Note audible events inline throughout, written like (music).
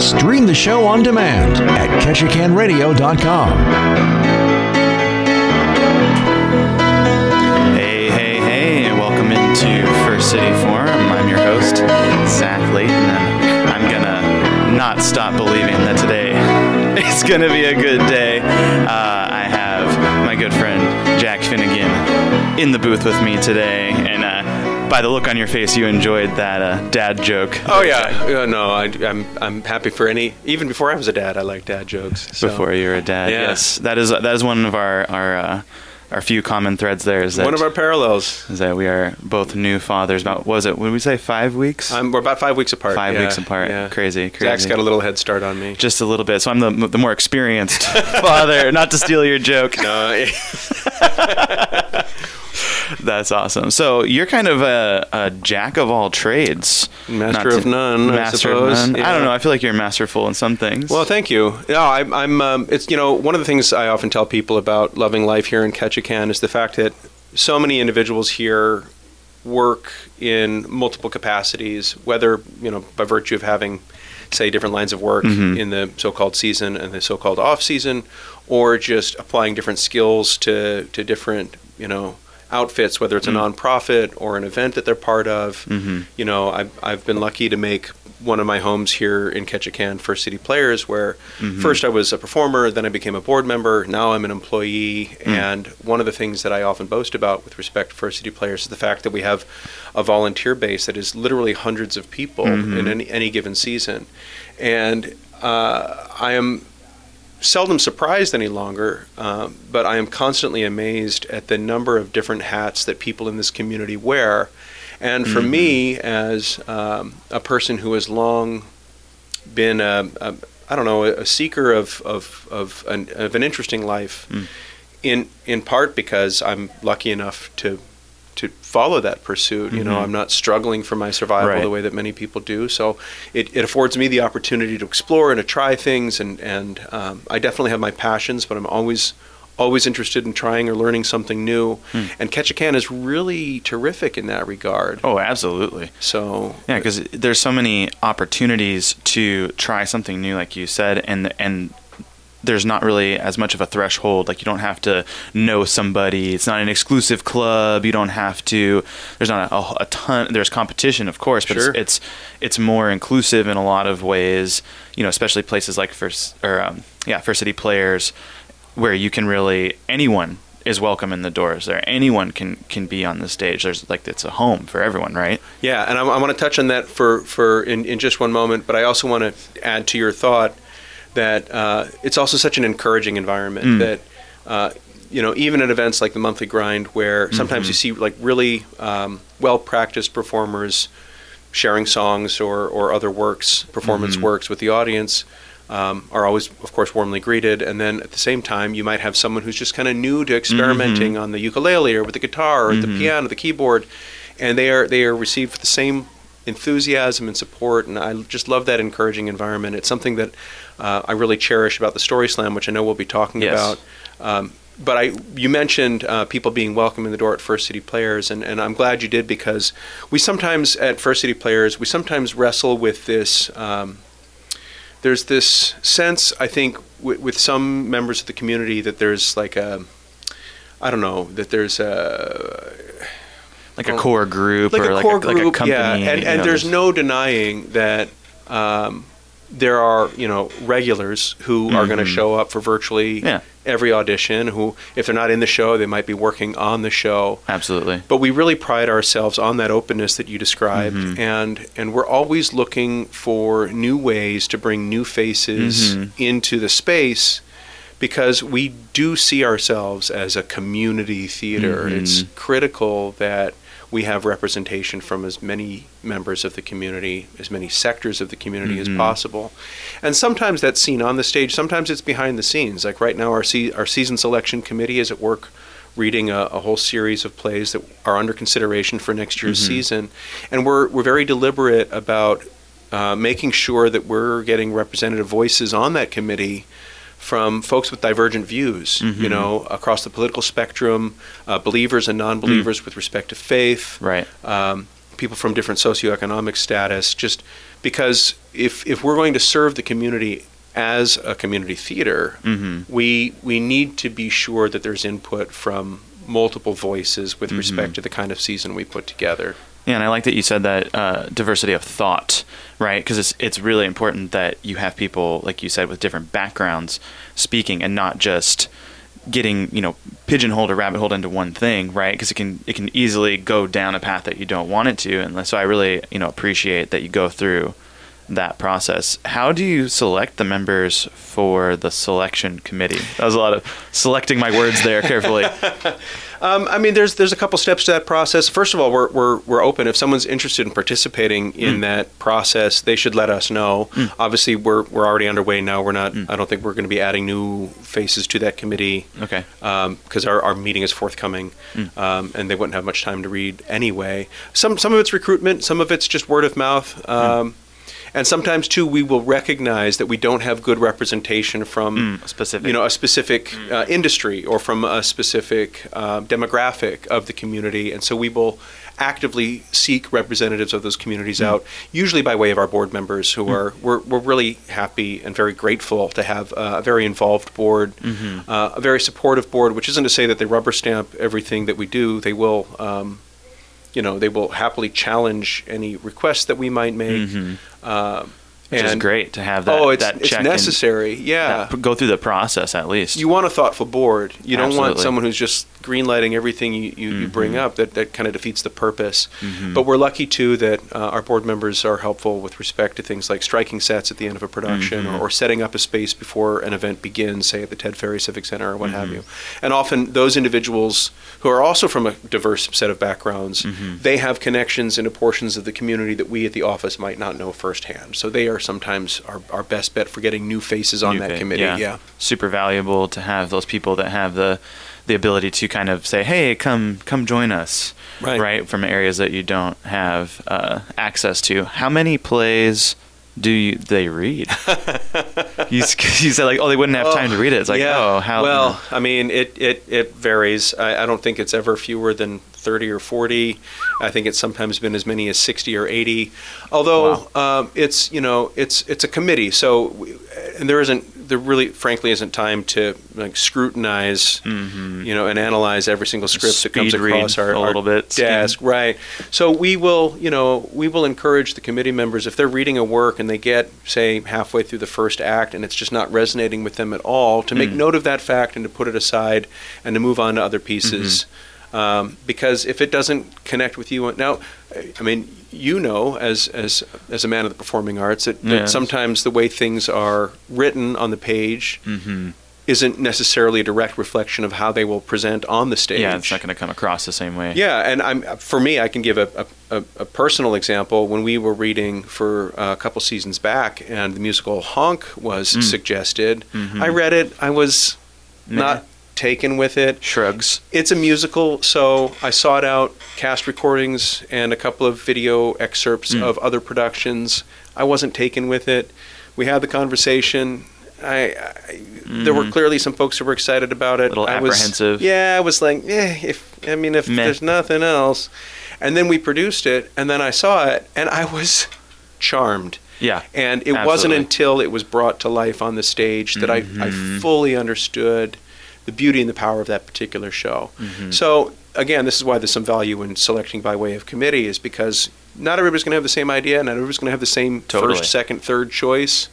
Stream the show on demand at ketchikanradio.com. Hey, hey, hey, and welcome into First City Forum. I'm your host, Zach Layton, and I'm gonna not stop believing that today (laughs) is gonna be a good day. Uh, I have my good friend Jack Finnegan in the booth with me today, and uh, by the look on your face, you enjoyed that uh, dad joke. Oh yeah, yeah no, I, I'm I'm happy for any. Even before I was a dad, I like dad jokes. So. Before you were a dad, Yeah. yes, that is that is one of our our uh, our few common threads. There is that One of our parallels. is that we are both new fathers. About what was it? Did we say? Five weeks. I'm, we're about five weeks apart. Five yeah, weeks apart. Yeah. Crazy, crazy. Zach's got a little head start on me. just a little bit. So I'm the the more experienced (laughs) father. Not to steal your joke. No, (laughs) (laughs) (laughs) That's awesome. So you're kind of a, a jack of all trades, Master Not of none, I Master of suppose. none. I don't know. I feel like you're masterful in some things. Well, thank you. No, I'm. I'm um, it's you know one of the things I often tell people about loving life here in Ketchikan is the fact that so many individuals here work in multiple capacities, whether you know by virtue of having, say, different lines of work Mhm. in the so-called season and the so-called off-season, or just applying different skills to to different you know outfits, whether it's a nonprofit or an event that they're part of. Mhm. You know, I've I've been lucky to make one of my homes here in Ketchikan First City Players, where Mhm. first I was a performer, then I became a board member, now I'm an employee. And one of the things that I often boast about with respect to First City Players is the fact that we have a volunteer base that is literally hundreds of people Mhm. in any, any given season. And uh, I am seldom surprised any longer, um, but I am constantly amazed at the number of different hats that people in this community wear. And for me, as um, a person who has long been a, a I don't know, a seeker of of of an, of an interesting life, Mm. in in part because I'm lucky enough to to follow that pursuit. You know, Mhm. I'm not struggling for my survival Right. the way that many people do. So it, it affords me the opportunity to explore and to try things. And and um, I definitely have my passions, but I'm always always interested in trying or learning something new. Hmm. And Ketchikan is really terrific in that regard. oh, absolutely. So Yeah, because there's so many opportunities to try something new, like you said, and and there's not really as much of a threshold. Like you don't have to know somebody. It's not an exclusive club. You don't have to. There's not a, a ton. There's competition, of course, but Sure. it's, it's it's more inclusive in a lot of ways. You know, especially places like first or um, yeah, First City Players, where you can really anyone is welcome in the doors there. Anyone can can be on the stage. There's like it's a home for everyone, right? Yeah, and I, I want to touch on that for, for in, in just one moment, but I also want to add to your thought that uh, it's also such an encouraging environment Mm. that, uh, you know, even at events like the monthly grind, where sometimes you see like really um, well practiced performers sharing songs or, or other works, performance Mhm. works with the audience. Um, are always, of course, warmly greeted, and then at the same time, you might have someone who's just kind of new to experimenting on the ukulele or with the guitar or the Mhm. piano, the keyboard, and they are they are received with the same enthusiasm and support. And I just love that encouraging environment. It's something that uh, I really cherish about the Story Slam, which I know we'll be talking Yes. about. Um, but I, you mentioned uh, people being welcome in the door at First City Players, and, and I'm glad you did because we sometimes at First City Players we sometimes wrestle with this. Um, there's this sense, I think, w- with some members of the community that there's like a, I don't know, that there's a like a core group like or a like, core a, group, like a company. yeah. And, and know, there's no denying that um, there are you know regulars who are going to show up for virtually Yeah. every audition. Who, if they're not in the show, they might be working on the show. absolutely. But we really pride ourselves on that openness that you described, Mhm. and and we're always looking for new ways to bring new faces Mhm. into the space. Because we do see ourselves as a community theater. It's critical that we have representation from as many members of the community, as many sectors of the community Mhm. as possible. And sometimes that's seen on the stage, sometimes it's behind the scenes. Like right now, our, se- our season selection committee is at work reading a, a whole series of plays that are under consideration for next year's Mhm. season. And we're, we're very deliberate about uh, making sure that we're getting representative voices on that committee from folks with divergent views, you Mhm. know, across the political spectrum, uh, believers and non-believers with respect to faith, Right. um, people from different socioeconomic status, just because if if we're going to serve the community as a community theater, Mm-hmm. we we need to be sure that there's input from multiple voices with Mm-hmm. respect to the kind of season we put together. Yeah, and I like that you said that uh, diversity of thought, right? Because it's it's really important that you have people, like you said, with different backgrounds speaking, and not just getting you know pigeonholed or rabbit holed into one thing, right? Because it can it can easily go down a path that you don't want it to, and so I really you know appreciate that you go through that process. How do you select the members for the selection committee? That was a lot of selecting my words there carefully. (laughs) Um, I mean, there's there's a couple steps to that process. First of all, we're we're, we're open. If someone's interested in participating in Mm. that process, they should let us know. Obviously, we're we're already underway now. We're not. Mm. I don't think we're going to be adding new faces to that committee. Okay. because our, our meeting is forthcoming, Mm. um, and they wouldn't have much time to read anyway. Some some of it's recruitment, some of it's just word of mouth, Mm. um, and sometimes too we will recognize that we don't have good representation from Mm, specific. you know a specific uh, industry or from a specific uh, demographic of the community, and so we will actively seek representatives of those communities out, usually by way of our board members who are we're, we're really happy and very grateful to have a very involved board, uh, a very supportive board, which isn't to say that they rubber stamp everything that we do. They will. Um, you know, they will happily challenge any requests that we might make. Um, Which is great to have that. oh, it's, that it's check and necessary. Yeah, that- go through the process at least. you want a thoughtful board. You don't want someone who's just greenlighting everything you, you, you bring Mm-hmm. up. That, that kind of defeats the purpose. But we're lucky too that uh, our board members are helpful with respect to things like striking sets at the end of a production Mm-hmm. or, or setting up a space before an event begins, say at the Ted Ferry Civic Center or what have Mm-hmm. you. And often those individuals who are also from a diverse set of backgrounds, Mm-hmm. they have connections into portions of the community that we at the office might not know firsthand. So they are sometimes our, our best bet for getting new faces on New that fa- committee. yeah. super valuable to have those people that have the the ability to kind of say, "Hey, come come join us," Right. from areas that you don't have uh, access to. How many plays do you, they read? (laughs) you, you said like, "Oh, they wouldn't have time to read it." It's like, "Oh, how?" Well, I mean, it it, it varies. I, I don't think it's ever fewer than thirty or forty. I think it's sometimes been as many as sixty or eighty. Although um, it's you know it's it's a committee, so we, and there isn't there really frankly isn't time to like scrutinize you know and analyze every single script that comes Mm-hmm. Speed across our, a our little bit, desk right so we will you know we will encourage the committee members if they're reading a work and they get say halfway through the first act and it's just not resonating with them at all to Mm. make note of that fact and to put it aside and to move on to other pieces Mm-hmm. Um, because if it doesn't connect with you now i mean you know as as as a man of the performing arts that, that Yes. sometimes the way things are written on the page hmm isn't necessarily a direct reflection of how they will present on the stage yeah, it's not going to come across the same way. yeah, and I'm for me, I can give a, a, a- personal example. When we were reading for a couple seasons back, and the musical Honk was suggested, I read it. I was not taken with it. Shrugs. It's a musical, so I sought out cast recordings and a couple of video excerpts of other productions. I wasn't taken with it. We had the conversation. I, I there were clearly some folks who were excited about it. A Little I was, apprehensive. Yeah, I was like, eh, if I mean, if Meh. there's nothing else, and then we produced it, and then I saw it, and I was charmed. Yeah. And it wasn't until it was brought to life on the stage that I, I Mm-hmm. fully understood the beauty and the power of that particular show. Mm-hmm. So again, this is why there's some value in selecting by way of committee, is because not everybody's going to have the same idea, not everybody's going to have the same Totally. first, second, third choice.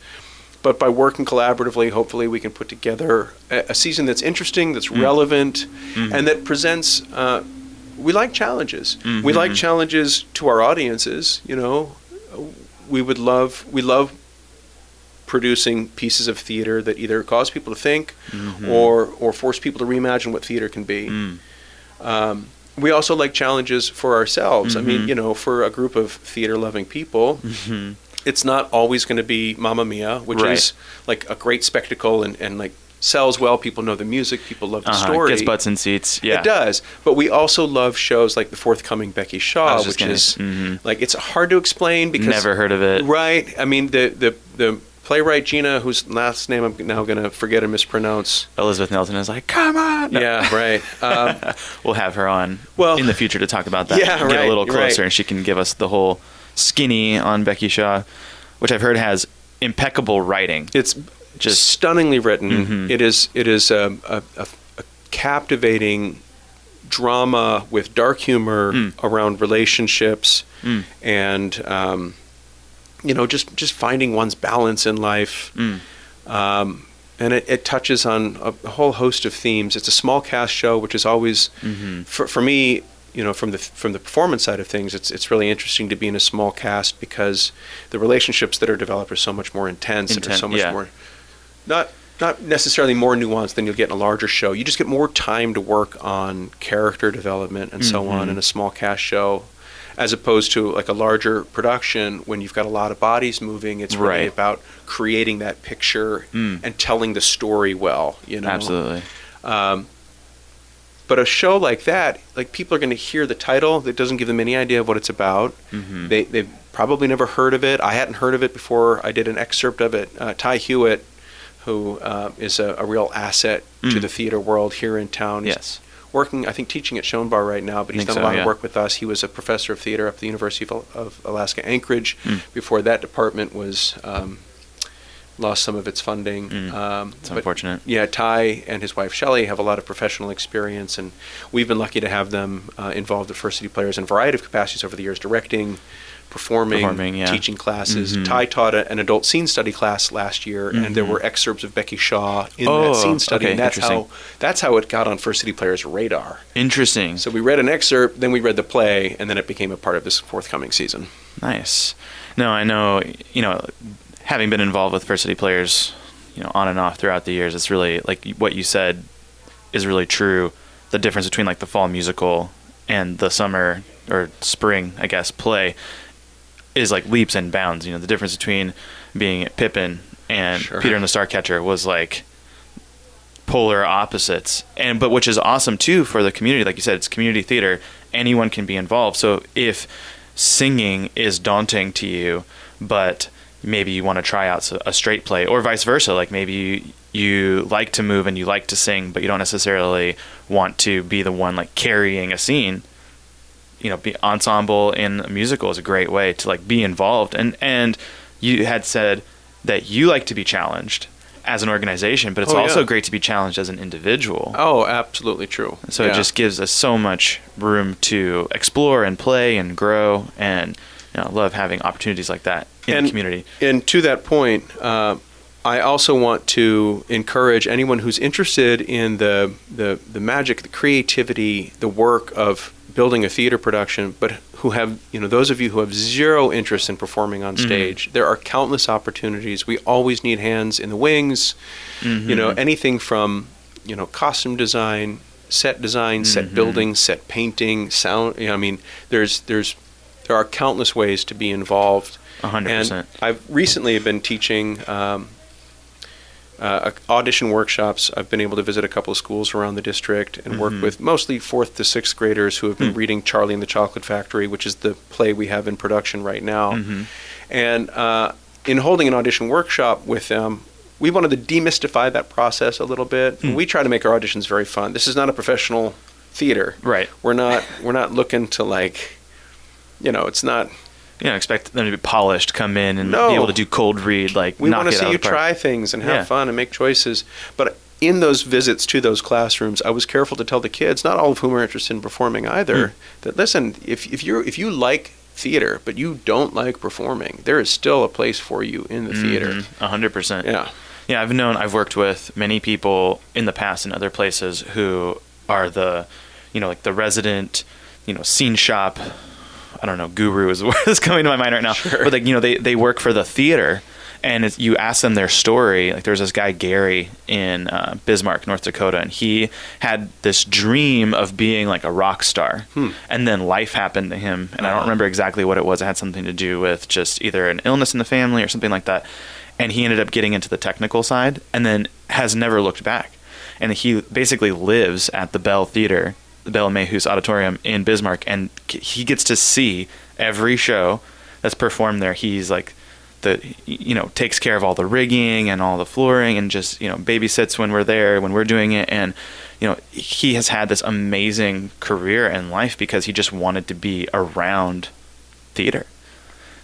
But by working collaboratively, hopefully we can put together a, a season that's interesting, that's Mm. relevant, Mm-hmm. and that presents. Uh, we like challenges. We like challenges to our audiences. You know, we would love we love producing pieces of theater that either cause people to think or or force people to reimagine what theater can be. Mm. Um, we also like challenges for ourselves. I mean, you know, for a group of theater loving people, it's not always going to be Mamma Mia, which Right. is like a great spectacle and, and like sells well. People know the music, people love the Uh-huh. story. Gets butts in seats. Yeah. It does, but we also love shows like the forthcoming Becky Shaw, which gonna- is mhm. like it's hard to explain because Never heard of it. Right. I mean, the the the playwright Gina, whose last name I'm now going to forget and mispronounce. Elizabeth Nelson is like, come on. Yeah, right. Um, (laughs) We'll have her on Well- in the future to talk about that. Yeah, Get a right, little right. closer, and she can give us the whole skinny on Becky Shaw. which I've heard has impeccable writing. It's Just- stunningly written. Mhm. It is it is a, a, a, a captivating drama with dark humor Mm. around relationships Mm. and um, you know just just finding one's balance in life. Mm. Um, and it, it touches on a, whole host of themes. It's a small cast show, which is always Mhm. for, for me, you know, from the from the performance side of things, it's it's really interesting to be in a small cast because the relationships that are developed are so much more intense and are so much yeah. more not not necessarily more nuanced than you'll get in a larger show. You just get more time to work on character development and so on in a small cast show. As opposed to like a larger production, when you've got a lot of bodies moving, it's really Right. about creating that picture Mm. and telling the story well. You know, Absolutely. um, but a show like that, like people are going to hear the title that doesn't give them any idea of what it's about. Mhm. They they've probably never heard of it. I hadn't heard of it before. I did an excerpt of it. Uh, Ty Hewitt, who uh, is a, a real asset to Mm. the theater world here in town. He's Yes. Working, I think, teaching at Schoenbar right now. But he's done a lot yeah. of work with us. He was a professor of theater up at the University of, of Alaska Anchorage. Mm. Before that department was. Um, Lost some of its funding. Mm. Um, It's unfortunate. yeah, Ty and his wife Shelley have a lot of professional experience, and we've been lucky to have them uh, involved with First City Players in a variety of capacities over the years, directing, performing, Performing, yeah. teaching classes. Mhm. Ty taught a, an adult scene study class last year, and there Mhm. were excerpts of Becky Shaw in Oh, that scene study, okay, and that's how that's how it got on First City Players' radar. Interesting. So we read an excerpt, then we read the play, and then it became a part of this forthcoming season. Nice. No, I know. You know, having been involved with First City Players, you know, on and off throughout the years, it's really like what you said is really true. The difference between like the fall musical and the summer or spring, I guess, play is like leaps and bounds. You know, the difference between being Pippin and Sure. Peter and the Starcatcher was like polar opposites and but which is awesome too for the community like you said it's community theater anyone can be involved so if singing is daunting to you but maybe you want to try out a straight play or vice versa like maybe you, you like to move and you like to sing but you don't necessarily want to be the one like carrying a scene you know be ensemble in a musical is a great way to like be involved and and you had said that you like to be challenged as an organization but it's Oh, yeah. also great to be challenged as an individual Oh, absolutely true. so Yeah. it just gives us so much room to explore and play and grow and you know love having opportunities like that in And- the community And to that point, uh, I also want to encourage anyone who's interested in the, the, the magic, the creativity, the work of building a theater production, but who have, you know, those of you who have zero interest in performing on mm-hmm. stage, there are countless opportunities. We always need hands in the wings, you know, mm-hmm. anything from, you know, costume design, set design, set mm-hmm. building, set painting, sound. You know, I mean, there's, there's, there are countless ways to be involved. A hundred And percent. I've recently been teaching um, uh, audition workshops. I've been able to visit a couple of schools around the district and work Mhm. with mostly fourth to sixth graders who have been Hmm. reading Charlie and the Chocolate Factory, which is the play we have in production right now. Mhm. And uh, in holding an audition workshop with them, we wanted to demystify that process a little bit. Hmm. We try to make our auditions very fun. This is not a professional theater. right We're not. We're not looking to like. You know, it's not. You know expect them to be polished come in and No. be able to do cold read like We want to see you of the park. try things and have Yeah. fun and make choices. But in those visits to those classrooms, I was careful to tell the kids, not all of whom are interested in performing either, Hmm. that listen, if if you if you like theater but you don't like performing, there is still a place for you in the theater. Mhm. A hundred percent Yeah. Yeah, I've known, I've worked with many people in the past in other places who are the, you know, like the resident, you know, scene shop. I don't know, guru is the word that's coming to my mind right now. Sure. But like, you know, they, they work for the theater and it's, you ask them their story. Like there's this guy, Gary, in uh, Bismarck, North Dakota, and he had this dream of being like a rock star. And then life happened to him. And I don't Uh-huh. remember exactly what it was. It had something to do with just either an illness in the family or something like that and he ended up getting into the technical side and then has never looked back and he basically lives at the bell theater bell auditorium in bismarck and he gets to see every show that's performed there. He's like the you know takes care of all the rigging and all the flooring and just you know babysits when we're there when we're doing it. And you know he has had this amazing career and life because he just wanted to be around theater.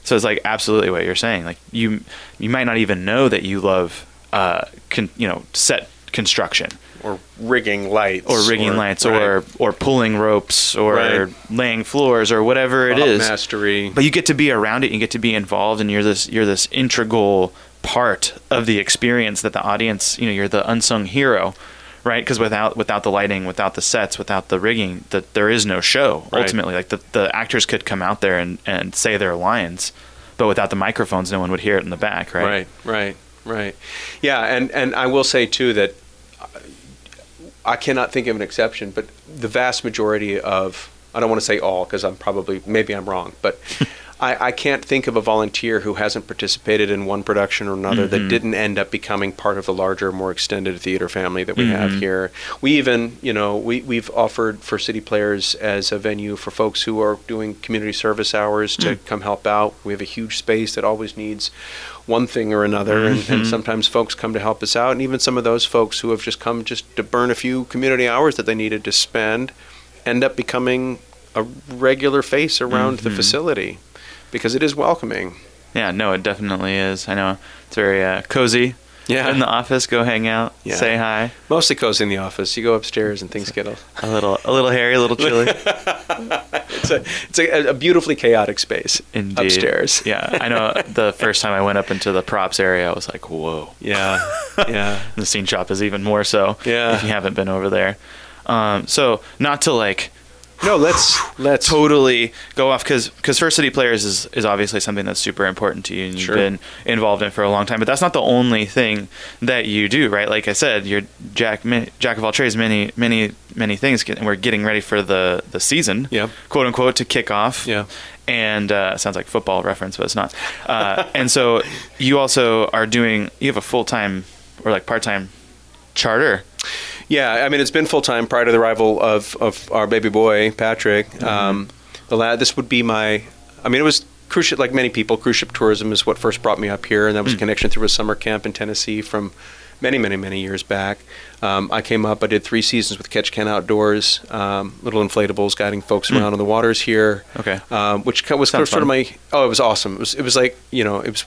So it's like absolutely what you're saying. Like you you might not even know that you love uh con, you know set construction or rigging lights, or rigging lights right. or or pulling ropes or Right. laying floors or whatever it Bob is. mastery. But you get to be around it, you get to be involved, and you're this you're this integral part of the experience that the audience, you know, you're the unsung hero, right? Because without without the lighting, without the sets, without the rigging, that there is no show. Right. Ultimately, like the the actors could come out there and and say their lines, but without the microphones, no one would hear it in the back, right? Right, right, right. Yeah, and and I will say too that I cannot think of an exception, but the vast majority of I don't want to say all because I'm probably maybe I'm wrong, but (laughs) I, I can't think of a volunteer who hasn't participated in one production or another that mm-hmm. didn't end up becoming part of the larger, more extended theater family that we have mm-hmm. here. We even, you know, we we've offered First City Players as a venue for folks who are doing community service hours to mm. come help out. We have a huge space that always needs one thing or another, and, and mm-hmm. sometimes folks come to help us out, and even some of those folks who have just come just to burn a few community hours that they needed to spend end up becoming a regular face around the facility because it is welcoming. Yeah, no, it definitely is. I know it's very uh, cozy. Yeah. in the office, go hang out, Yeah. say hi. Mostly cozy in the office. You go upstairs and things get a (laughs) A little, a little hairy, a little chilly. (laughs) it's a it's a, a beautifully chaotic space Indeed. upstairs. yeah, I know. (laughs) The first time I went up into the props area, I was like, "Whoa!" yeah, yeah. The scene shop is even more so. Yeah. if you haven't been over there. Um, so not to like No, let's let's totally go off because because First City Players is, is obviously something that's super important to you and you've been involved in for a long time. But that's not the only thing that you do, right? Like I said, you're jack jack of all trades, many many many things, and we're getting ready for the the season, Yep. quote unquote, to kick off. Yeah. And uh, sounds like football reference, but it's not. Uh, and so you also are doing. You have a full time or like part time charter. Yeah, I mean it's been full time prior to the arrival of, of our baby boy Patrick. Mm-hmm. Um, the lad, this would be my. I mean, it was cruise ship like many people. Cruise ship tourism is what first brought me up here, and that Mm. was a connection through a summer camp in Tennessee from many, many, many years back. Um, I came up. I did three seasons with Ketchikan Outdoors, um, little inflatables, guiding folks around on the waters here. Okay. um, which was Sounds sort of fun. my. Oh, it was awesome. It was. It was like you know, it was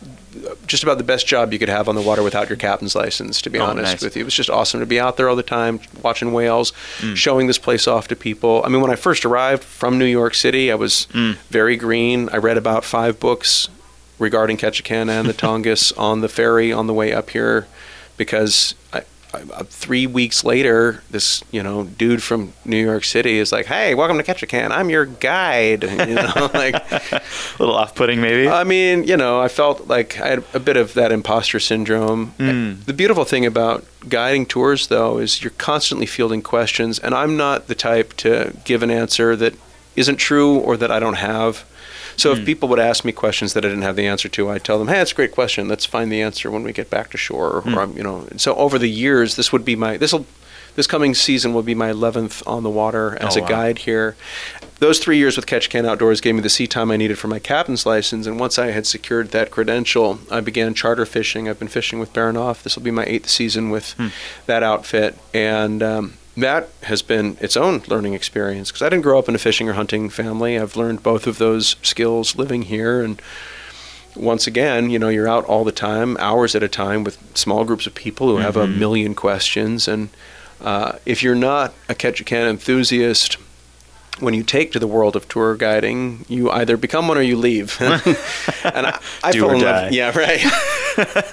just about the best job you could have on the water without your captain's license. To be Oh, honest nice. with you, it was just awesome to be out there all the time, watching whales, Mm. showing this place off to people. I mean, when I first arrived from New York City, I was Mm. very green. I read about five books regarding Ketchikan and the (laughs) Tongass on the ferry on the way up here, because I, I, uh, three weeks later, this you know dude from New York City is like, "Hey, welcome to Ketchikan. I'm your guide." You know, (laughs) like. A little off putting, maybe. I mean, you know, I felt like I had a bit of that imposter syndrome. Mm. The beautiful thing about guiding tours, though, is you're constantly fielding questions, and I'm not the type to give an answer that isn't true or that I don't have. So if hmm. people would ask me questions that I didn't have the answer to, I'd tell them, "Hey, that's a great question. Let's find the answer when we get back to shore." Or, I'm, you know, so over the years, this would be my this will this coming season will be my 11th on the water as Oh, a wow. guide here. Those three years with Ketchikan Outdoors gave me the sea time I needed for my captain's license, and once I had secured that credential, I began charter fishing. I've been fishing with Baranof. This will be my eighth season with hmm. that outfit, and um, that has been its own learning experience because I didn't grow up in a fishing or hunting family. I've learned both of those skills living here, and once again, you know, you're out all the time, hours at a time, with small groups of people who have a million questions. And uh, if you're not a Ketchikan enthusiast, when you take to the world of tour guiding, you either become one or you leave. (laughs) (laughs) and I, I Do fell in die. love. Yeah, right.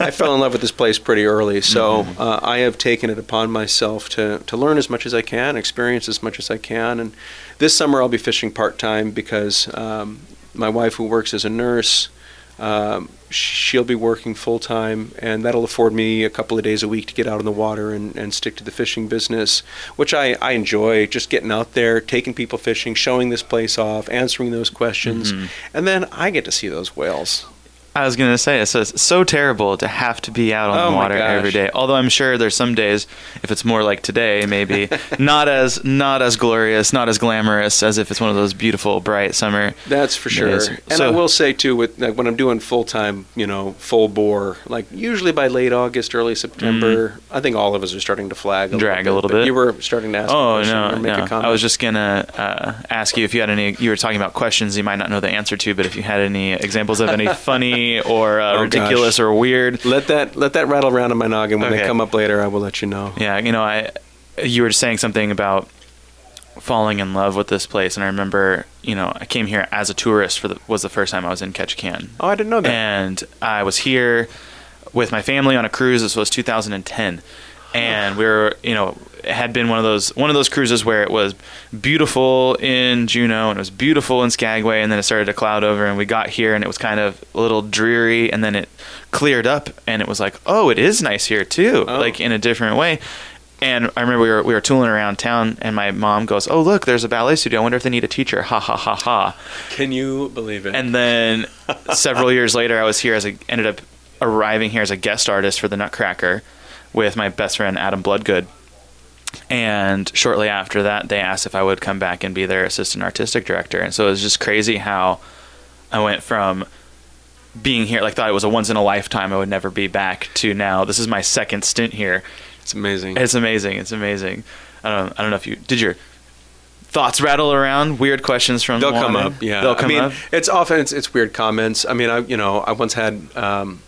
I fell in love with this place pretty early, so Mm-hmm. uh, I have taken it upon myself to to learn as much as I can, experience as much as I can. And this summer I'll be fishing part time because um, my wife, who works as a nurse, um, she'll be working full time, and that'll afford me a couple of days a week to get out on the water and, and stick to the fishing business, which I, I enjoy. Just getting out there, taking people fishing, showing this place off, answering those questions, and then I get to see those whales. I was gonna say it's so, terrible to have to be out on Oh the water every day. Although I'm sure there's some days, if it's more like today, maybe (laughs) not as not as glorious, not as glamorous as if it's one of those beautiful, bright summer. That's for sure. days. And So- I will say too, with like when I'm doing full time, you know, full bore, like usually by late August, early September, I think all of us are starting to flag a. Drag a little little bit. You were starting to ask. a Oh question no, or make no! a comment. I was just gonna uh, ask you if you had any. You were talking about questions you might not know the answer to, but if you had any examples of any (laughs) funny or uh, Oh, ridiculous gosh. or weird. let that let that rattle around in my noggin. When they come up later, I will let you know. Yeah, you know, I you were saying something about falling in love with this place, and I remember, you know, I came here as a tourist for the was the first time I was in Ketchikan, Oh, I didn't know that. and I was here with my family on a cruise. This was 2010, and we were, you know, had been one of those one of those cruises where it was beautiful in Juneau and it was beautiful in Skagway, and then it started to cloud over, and we got here and it was kind of a little dreary, and then it cleared up, and it was like, oh, it is nice here too, Oh. like in a different way. And I remember we were we were tooling around town, and my mom goes, "Oh, look, there's a ballet studio. I wonder if they need a teacher." Ha ha ha ha. Can you believe it? And then (laughs) several years later, I was here as a ended up arriving here as a guest artist for the Nutcracker with my best friend Adam Bloodgood. And shortly after that, they asked if I would come back and be their assistant artistic director. And so it was just crazy how I went from being here, like thought it was a once in a lifetime, I would never be back, to now this is my second stint here. it's amazing. It's amazing. It's amazing. I don't. I don't know if you did your thoughts rattle around. Weird questions from. They'll the come up. Yeah, they'll come I mean, up. it's often it's, it's weird comments. I mean, I you know I once had um,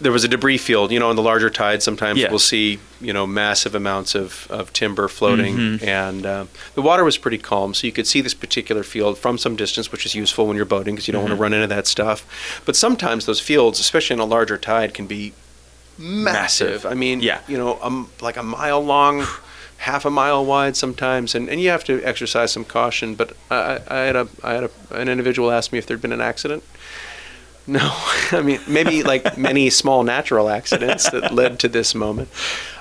there was a debris field. You know, in the larger tides, sometimes Yeah. we'll see you know massive amounts of, of timber floating, Mhm. and uh, the water was pretty calm, so you could see this particular field from some distance, which is useful when you're boating because you don't want Mhm. to run into that stuff. But sometimes those fields, especially in a larger tide, can be massive. Massive. I mean, Yeah. you know, um, like a mile long. Half a mile wide sometimes, and, and you have to exercise some caution. But I, I I had a I had a, an individual ask me if there'd been an accident. No, (laughs) I mean maybe like many small natural accidents that led to this moment.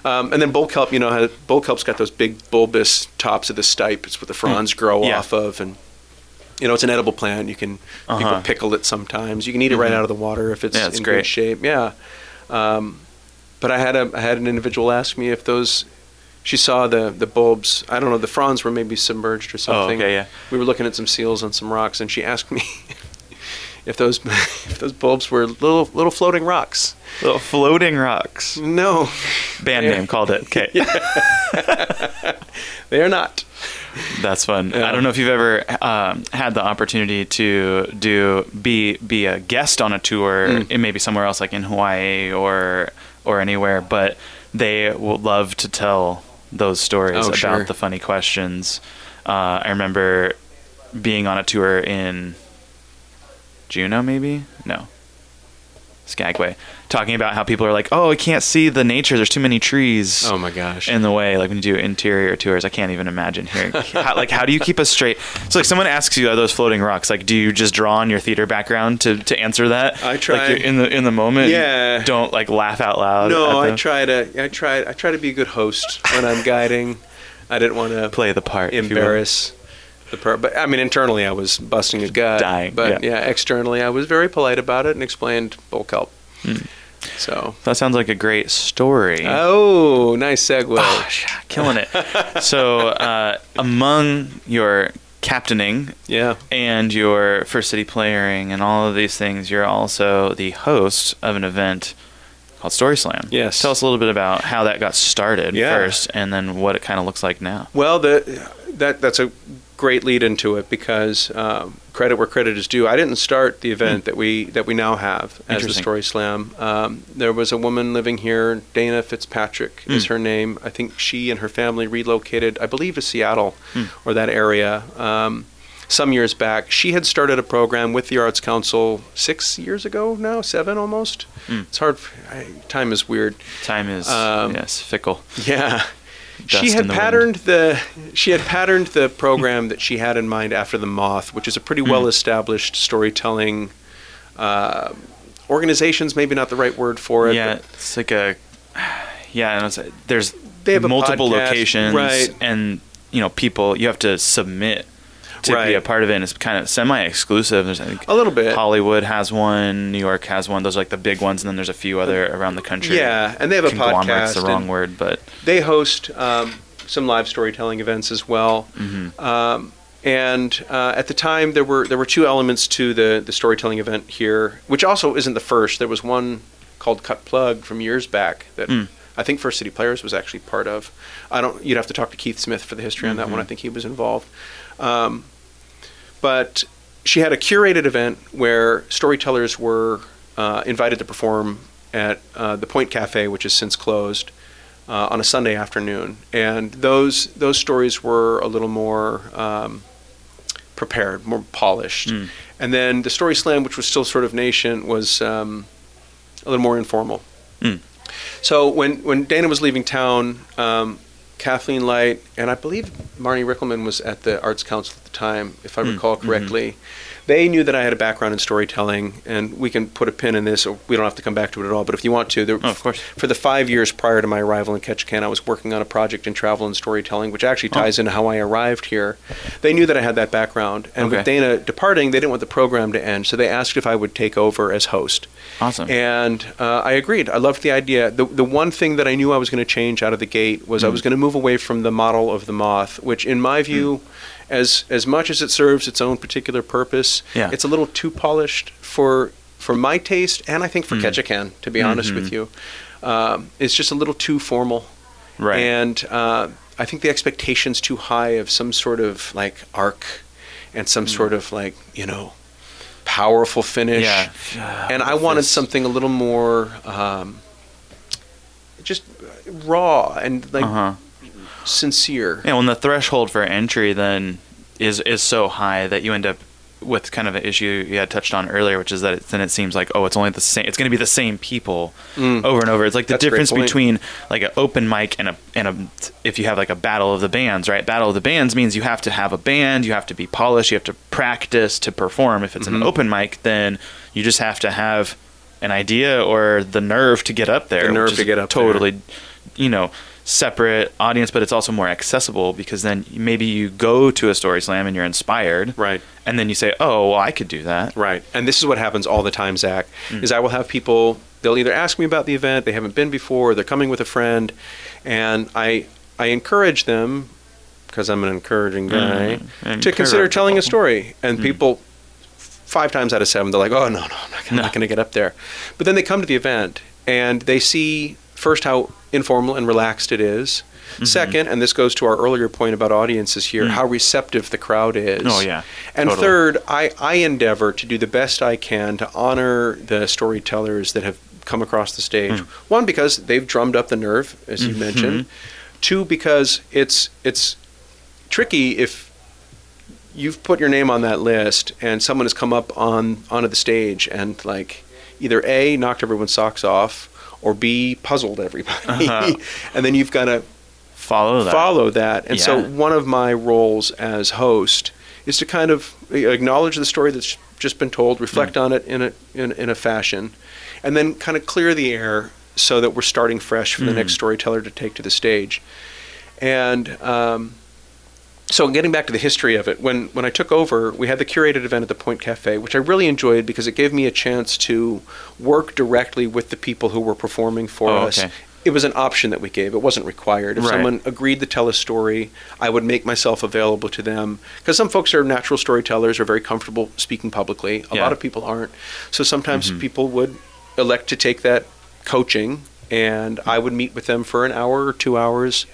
Um, and then bull kelp, you know, has, bull kelp's got those big bulbous tops of the stipe. It's what the fronds grow Hmm. Yeah. off of, and you know it's an edible plant. You can Uh-huh. pickle it sometimes. You can eat it right Mhm. out of the water if it's Yeah, it's in great. good shape. Yeah. Um, but I had a I had an individual ask me if those. She saw the the bulbs. I don't know. The fronds were maybe submerged or something. Oh, okay, yeah. We were looking at some seals on some rocks, and she asked me (laughs) if those (laughs) if those bulbs were little little floating rocks. Little floating rocks. No, Band Yeah. name called it. Okay. (laughs) they are not. That's fun. Yeah. I don't know if you've ever um, had the opportunity to do be be a guest on a tour, Mm. it may be somewhere else, like in Hawaii or or anywhere, but they will love to tell those stories Oh, about sure. the funny questions. Uh, I remember being on a tour in Juneau, maybe no, Skagway, talking about how people are like, "Oh, I can't see the nature. There's too many trees." Oh my gosh. in the way like when you do interior tours i can't even imagine hearing (laughs) how, like how do you keep us straight so like someone asks you are those floating rocks like do you just draw on your theater background to, to answer that I try. like in the in the moment Yeah. don't like laugh out loud no, at I try to I try I try to be a good host when I'm guiding. I didn't want to play the part embarrass the part, but I mean internally I was busting a gut. Dying, But yeah. yeah. externally I was very polite about it and explained bull kelp. Hmm. So. that sounds like a great story Oh, nice segue. Gosh, killing it so uh, among your captaining Yeah. and your first city playering and all of these things, you're also the host of an event called Story Slam. Yes. Tell us a little bit about how that got started Yeah. first, and then what it kind of looks like now. Well, the that that's a great lead into it because um, credit where credit is due. I didn't start the event that we that we now have as the Hmm. Story Slam. Um, there was a woman living here, Dana Fitzpatrick is Hmm. her name. I think she and her family relocated, I believe, to Seattle Hmm. or that area. Um, some years back, she had started a program with the Arts Council six years ago now, seven almost. Hmm. It's hard. I, time is weird. Time is Um, yes fickle. Yeah. She had the wind. patterned the she had patterned the program that she had in mind after the moth, which is a pretty Hmm. well established storytelling uh, organization's maybe not the right word for it. Yeah, but it's like a (sighs) yeah. And it's, there's They have multiple podcast, locations, right. and you know people. You have to submit to be a part of it. And it's kind of semi-exclusive. There's I think A little bit. Hollywood has one, New York has one. Those are like the big ones, and then there's a few other around the country. Yeah, and they have a podcast. the wrong word, but They host um, some live storytelling events as well. Mm-hmm. Um, and uh, at the time, there were there were two elements to the the storytelling event here, which also isn't the first. There was one called Cut Plug from years back that Mm. I think First City Players was actually part of. I don't. You'd have to talk to Keith Smith for the history on that Mm-hmm. one. I think he was involved. Um, but she had a curated event where storytellers were uh, invited to perform at uh, the Point Cafe, which has since closed, uh, on a Sunday afternoon. And those those stories were a little more um, prepared, more polished. Mm. And then the Story Slam, which was still sort of nascent, was um, a little more informal. Mm. So when when Dana was leaving town, um, Kathleen Light and I believe Marnie Rickelman was at the Arts Council at the time, if I Mm, recall correctly. They knew that I had a background in storytelling, and we can put a pin in this. We don't have to come back to it at all. But if you want to, there, Oh, of course. For the five years prior to my arrival in Ketchikan, I was working on a project in travel and storytelling, which actually Oh. ties into how I arrived here. They knew that I had that background, and with Dana departing, they didn't want the program to end, so they asked if I would take over as host. awesome. And uh, I agreed. I loved the idea. The, the one thing that I knew I was going to change out of the gate was Hmm. I was going to move away from the model of the moth, which, in my view, as as much as it serves its own particular purpose, Yeah. it's a little too polished for for my taste, and I think for Mm. Ketchikan, to be honest with you. Um, it's just a little too formal. right. And uh, I think the expectation's too high of some sort of like arc and some Hmm. sort of like, you know, powerful finish. yeah. (sighs) And I wanted This- something a little more um, just raw and like Uh-huh. Sincere. Yeah, when the threshold for entry then is is so high that you end up with kind of an issue you had touched on earlier, which is that it, then it seems like oh, it's only the same. It's going to be the same people Mm. over and over. It's like the That's difference between like an open mic and a and a if you have like a battle of the bands, right? Battle of the bands means you have to have a band, you have to be polished, you have to practice to perform. If it's an Mhm. open mic, then you just have to have an idea or the nerve to get up there. The nerve to get up there. totally, you know, separate audience, but it's also more accessible because then maybe you go to a story slam and you're inspired, Right. and then you say, "Oh, well, I could do that." Right. And this is what happens all the time, Zach, Mm. is I will have people, they'll either ask me about the event, they haven't been before, they're coming with a friend, and I, I encourage them, because I'm an encouraging guy, Mm. to consider telling a story. And people, five times out of seven, they're like, oh, no, no, I'm not, No. going to get up there. But then they come to the event, and they see first how informal and relaxed it is. Mm-hmm. Second, and this goes to our earlier point about audiences here, Mm. how receptive the crowd is. Oh, yeah. And Totally. third, I, I endeavor to do the best I can to honor the storytellers that have come across the stage. Mm. One, because they've drummed up the nerve, as you Mhm. mentioned. Two, because it's it's tricky if you've put your name on that list and someone has come up on onto the stage and like either a knocked everyone's socks off or b puzzled everybody, Uh-huh. (laughs) and then you've got to Follow that. follow that. And so one of my roles as host is to kind of acknowledge the story that's just been told, reflect Mm. on it in a in, in a fashion, and then kind of clear the air so that we're starting fresh for the Mm. next storyteller to take to the stage. And um, so getting back to the history of it, when when I took over, we had the curated event at the Point Cafe, which I really enjoyed because it gave me a chance to work directly with the people who were performing for Oh, us. okay. It was an option that we gave; it wasn't required. If Right. someone agreed to tell a story, I would make myself available to them because some folks are natural storytellers, are very comfortable speaking publicly. A Yeah. lot of people aren't. So sometimes Mhm. people would elect to take that coaching, and I would meet with them for an hour or two hours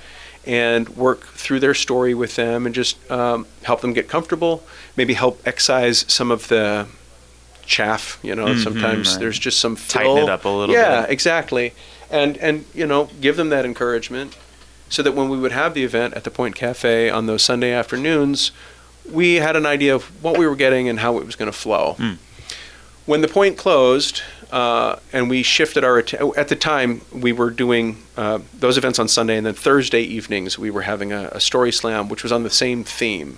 and work through their story with them and just um, help them get comfortable, maybe help excise some of the chaff. You know, Mhm, sometimes right. there's just some fill. Tighten it up a little yeah, bit. exactly. And and you know, give them that encouragement so that when we would have the event at the Point Cafe on those Sunday afternoons, we had an idea of what we were getting and how it was going to flow. Mm. When the point closed, uh, and we shifted our att- at the time we were doing uh, those events on Sunday, and then Thursday evenings we were having a, a story slam, which was on the same theme.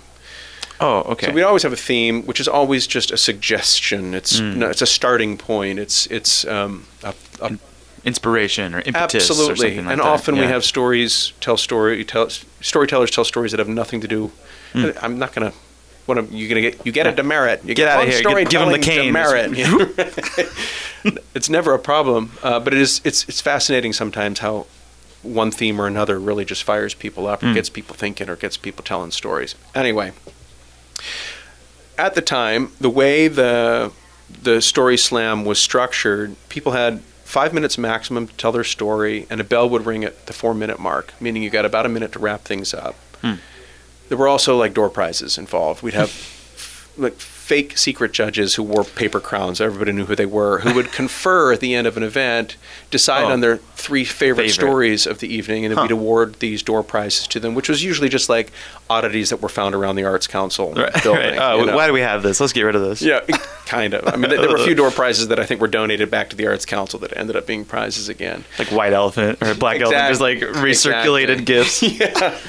Oh, okay. So we always have a theme, which is always just a suggestion. It's Mm. no, it's a starting point. It's it's um, a, a Inspiration or impetus or Absolutely, something like and that. often we have stories tell story tell storytellers tell stories that have nothing to do. Mm. I'm not going to what am you gonna get? You get a demerit. You Get outta one here. Give- give 'em the canes. demerit. (laughs) (laughs) it's never a problem, uh, but it is. It's it's fascinating sometimes how one theme or another really just fires people up or gets people thinking or gets people telling stories. Anyway, at the time, the way the the story slam was structured, people had five minutes maximum to tell their story, and a bell would ring at the four minute mark, meaning you got about a minute to wrap things up. There were also like door prizes involved. We'd have like fake secret judges who wore paper crowns. Everybody knew who they were. Who would (laughs) confer at the end of an event, decide Oh. on their three favorite, Favorite. stories of the evening, and then we'd award these door prizes to them, which was usually just like oddities that were found around the Arts Council Right. (laughs) building. Oh, you know? why do we have this? Let's get rid of this. Yeah, kind of. I mean, there were a few (laughs) door prizes that I think were donated back to the Arts Council that ended up being prizes again. Like white elephant or black elephant, just like recirculated Exactly. gifts.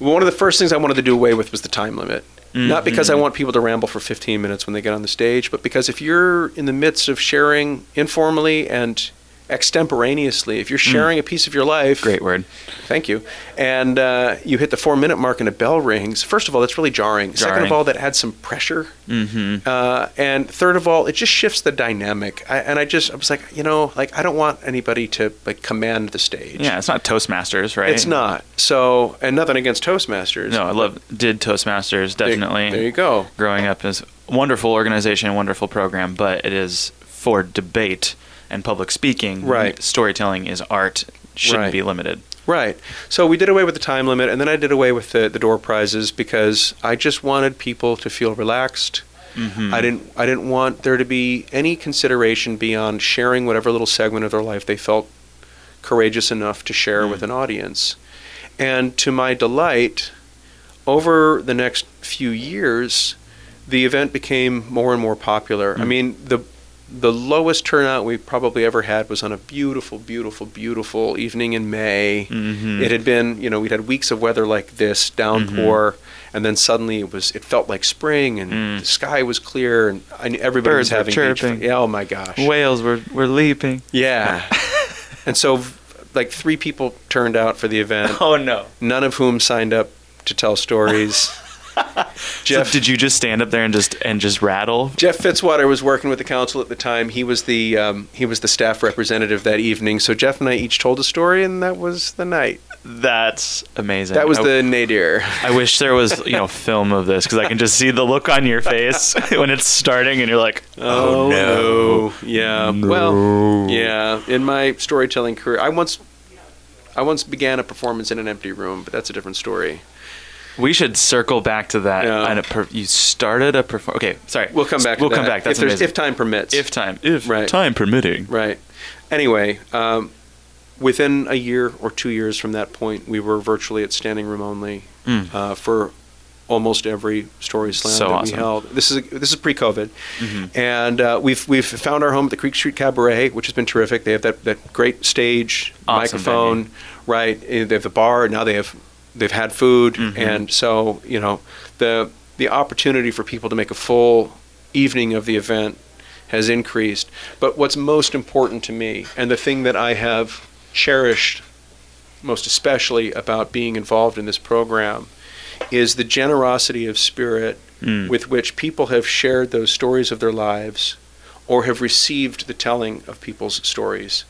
One of the first things I wanted to do away with was the time limit. Not because I Mm-hmm. want people to ramble for 15 minutes when they get on the stage, but because if you're in the midst of sharing informally and extemporaneously, if you're sharing a piece of your life, Mm. Great word. Thank you. And uh, you hit the four minute mark and a bell rings. First of all, that's really jarring. Second of all, that adds some pressure. Mm-hmm. Uh, and third of all, it just shifts the dynamic. I, and I just, I was like, you know, like I don't want anybody to like command the stage. Yeah, it's not Toastmasters, right? It's not. So, and nothing against Toastmasters. No, I love did Toastmasters definitely. There, you go. Growing up is wonderful organization, and wonderful program, but it is for debate and public speaking. Right. Storytelling is art. Shouldn't Right. be limited. Right. So we did away with the time limit, and then I did away with the, the door prizes because I just wanted people to feel relaxed. Mm-hmm. I didn't. I didn't want there to be any consideration beyond sharing whatever little segment of their life they felt courageous enough to share Mm. with an audience. And to my delight, over the next few years, the event became more and more popular. Mm. I mean, the the lowest turnout we probably ever had was on a beautiful, beautiful, beautiful evening in May. Mhm. It had been, you know, we'd had weeks of weather like this, downpour, and then suddenly it was, it felt like spring, and Mm. the sky was clear, and I everybody Birds was were having beach chirping. Yeah, oh my gosh. Whales were, were leaping. Yeah. (laughs) and so, like, three people turned out for the event, Oh no. none of whom signed up to tell stories. (laughs) (laughs) Jeff, so did you just stand up there and just and just rattle? Jeff Fitzwater was working with the council at the time. He was the um, he was the staff representative that evening. So Jeff and I each told a story, and that was the night. That's amazing. That was I, the nadir. I wish there was you know film of this because I can just see the look on your face (laughs) when it's starting and you're like, Oh, no. Yeah. Well, yeah. In my storytelling career, I once I once began a performance in an empty room, but that's a different story. We should circle back to that. Yeah. And a per- you started a perform. Okay, sorry. We'll come back. We'll come that. back. That's if, there's, amazing. if time permits. if time, if Right. time permitting. Right. Anyway, um, within a year or two years from that point, we were virtually at standing room only Mm. uh, for almost every story slam So that awesome. we held. This is this is pre-COVID, Mhm. and uh, we've we've found our home at the Creek Street Cabaret, which has been terrific. They have that, that great stage, Awesome microphone, right? eh, They have the bar. Now they have they've had food, Mhm. and so you know the the opportunity for people to make a full evening of the event has increased. But what's most important to me, and the thing that I have cherished most especially about being involved in this program, is the generosity of spirit Mm. with which people have shared those stories of their lives or have received the telling of people's stories.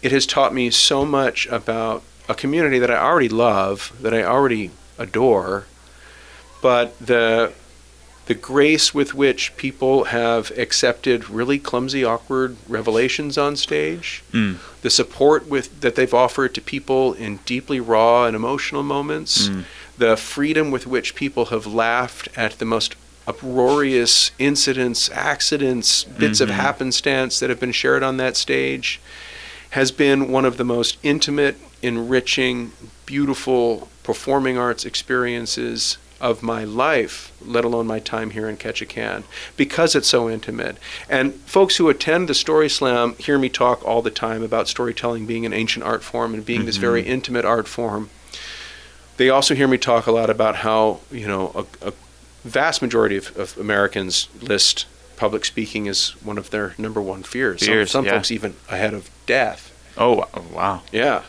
It has taught me so much about a community that I already love, that I already adore, but the the grace with which people have accepted really clumsy, awkward revelations on stage, Mm. the support with that they've offered to people in deeply raw and emotional moments, Mm. the freedom with which people have laughed at the most uproarious incidents, accidents, bits of Mhm. happenstance that have been shared on that stage has been one of the most intimate, enriching, beautiful performing arts experiences of my life, let alone my time here in Ketchikan, because it's so intimate. And folks who attend the Story Slam hear me talk all the time about storytelling being an ancient art form and being this mm-hmm. very intimate art form. They also hear me talk a lot about how, you know, a, a vast majority of, of Americans list public speaking as one of their number one fears. Some- Fears, some yeah. folks even ahead of death. Oh wow. Yeah.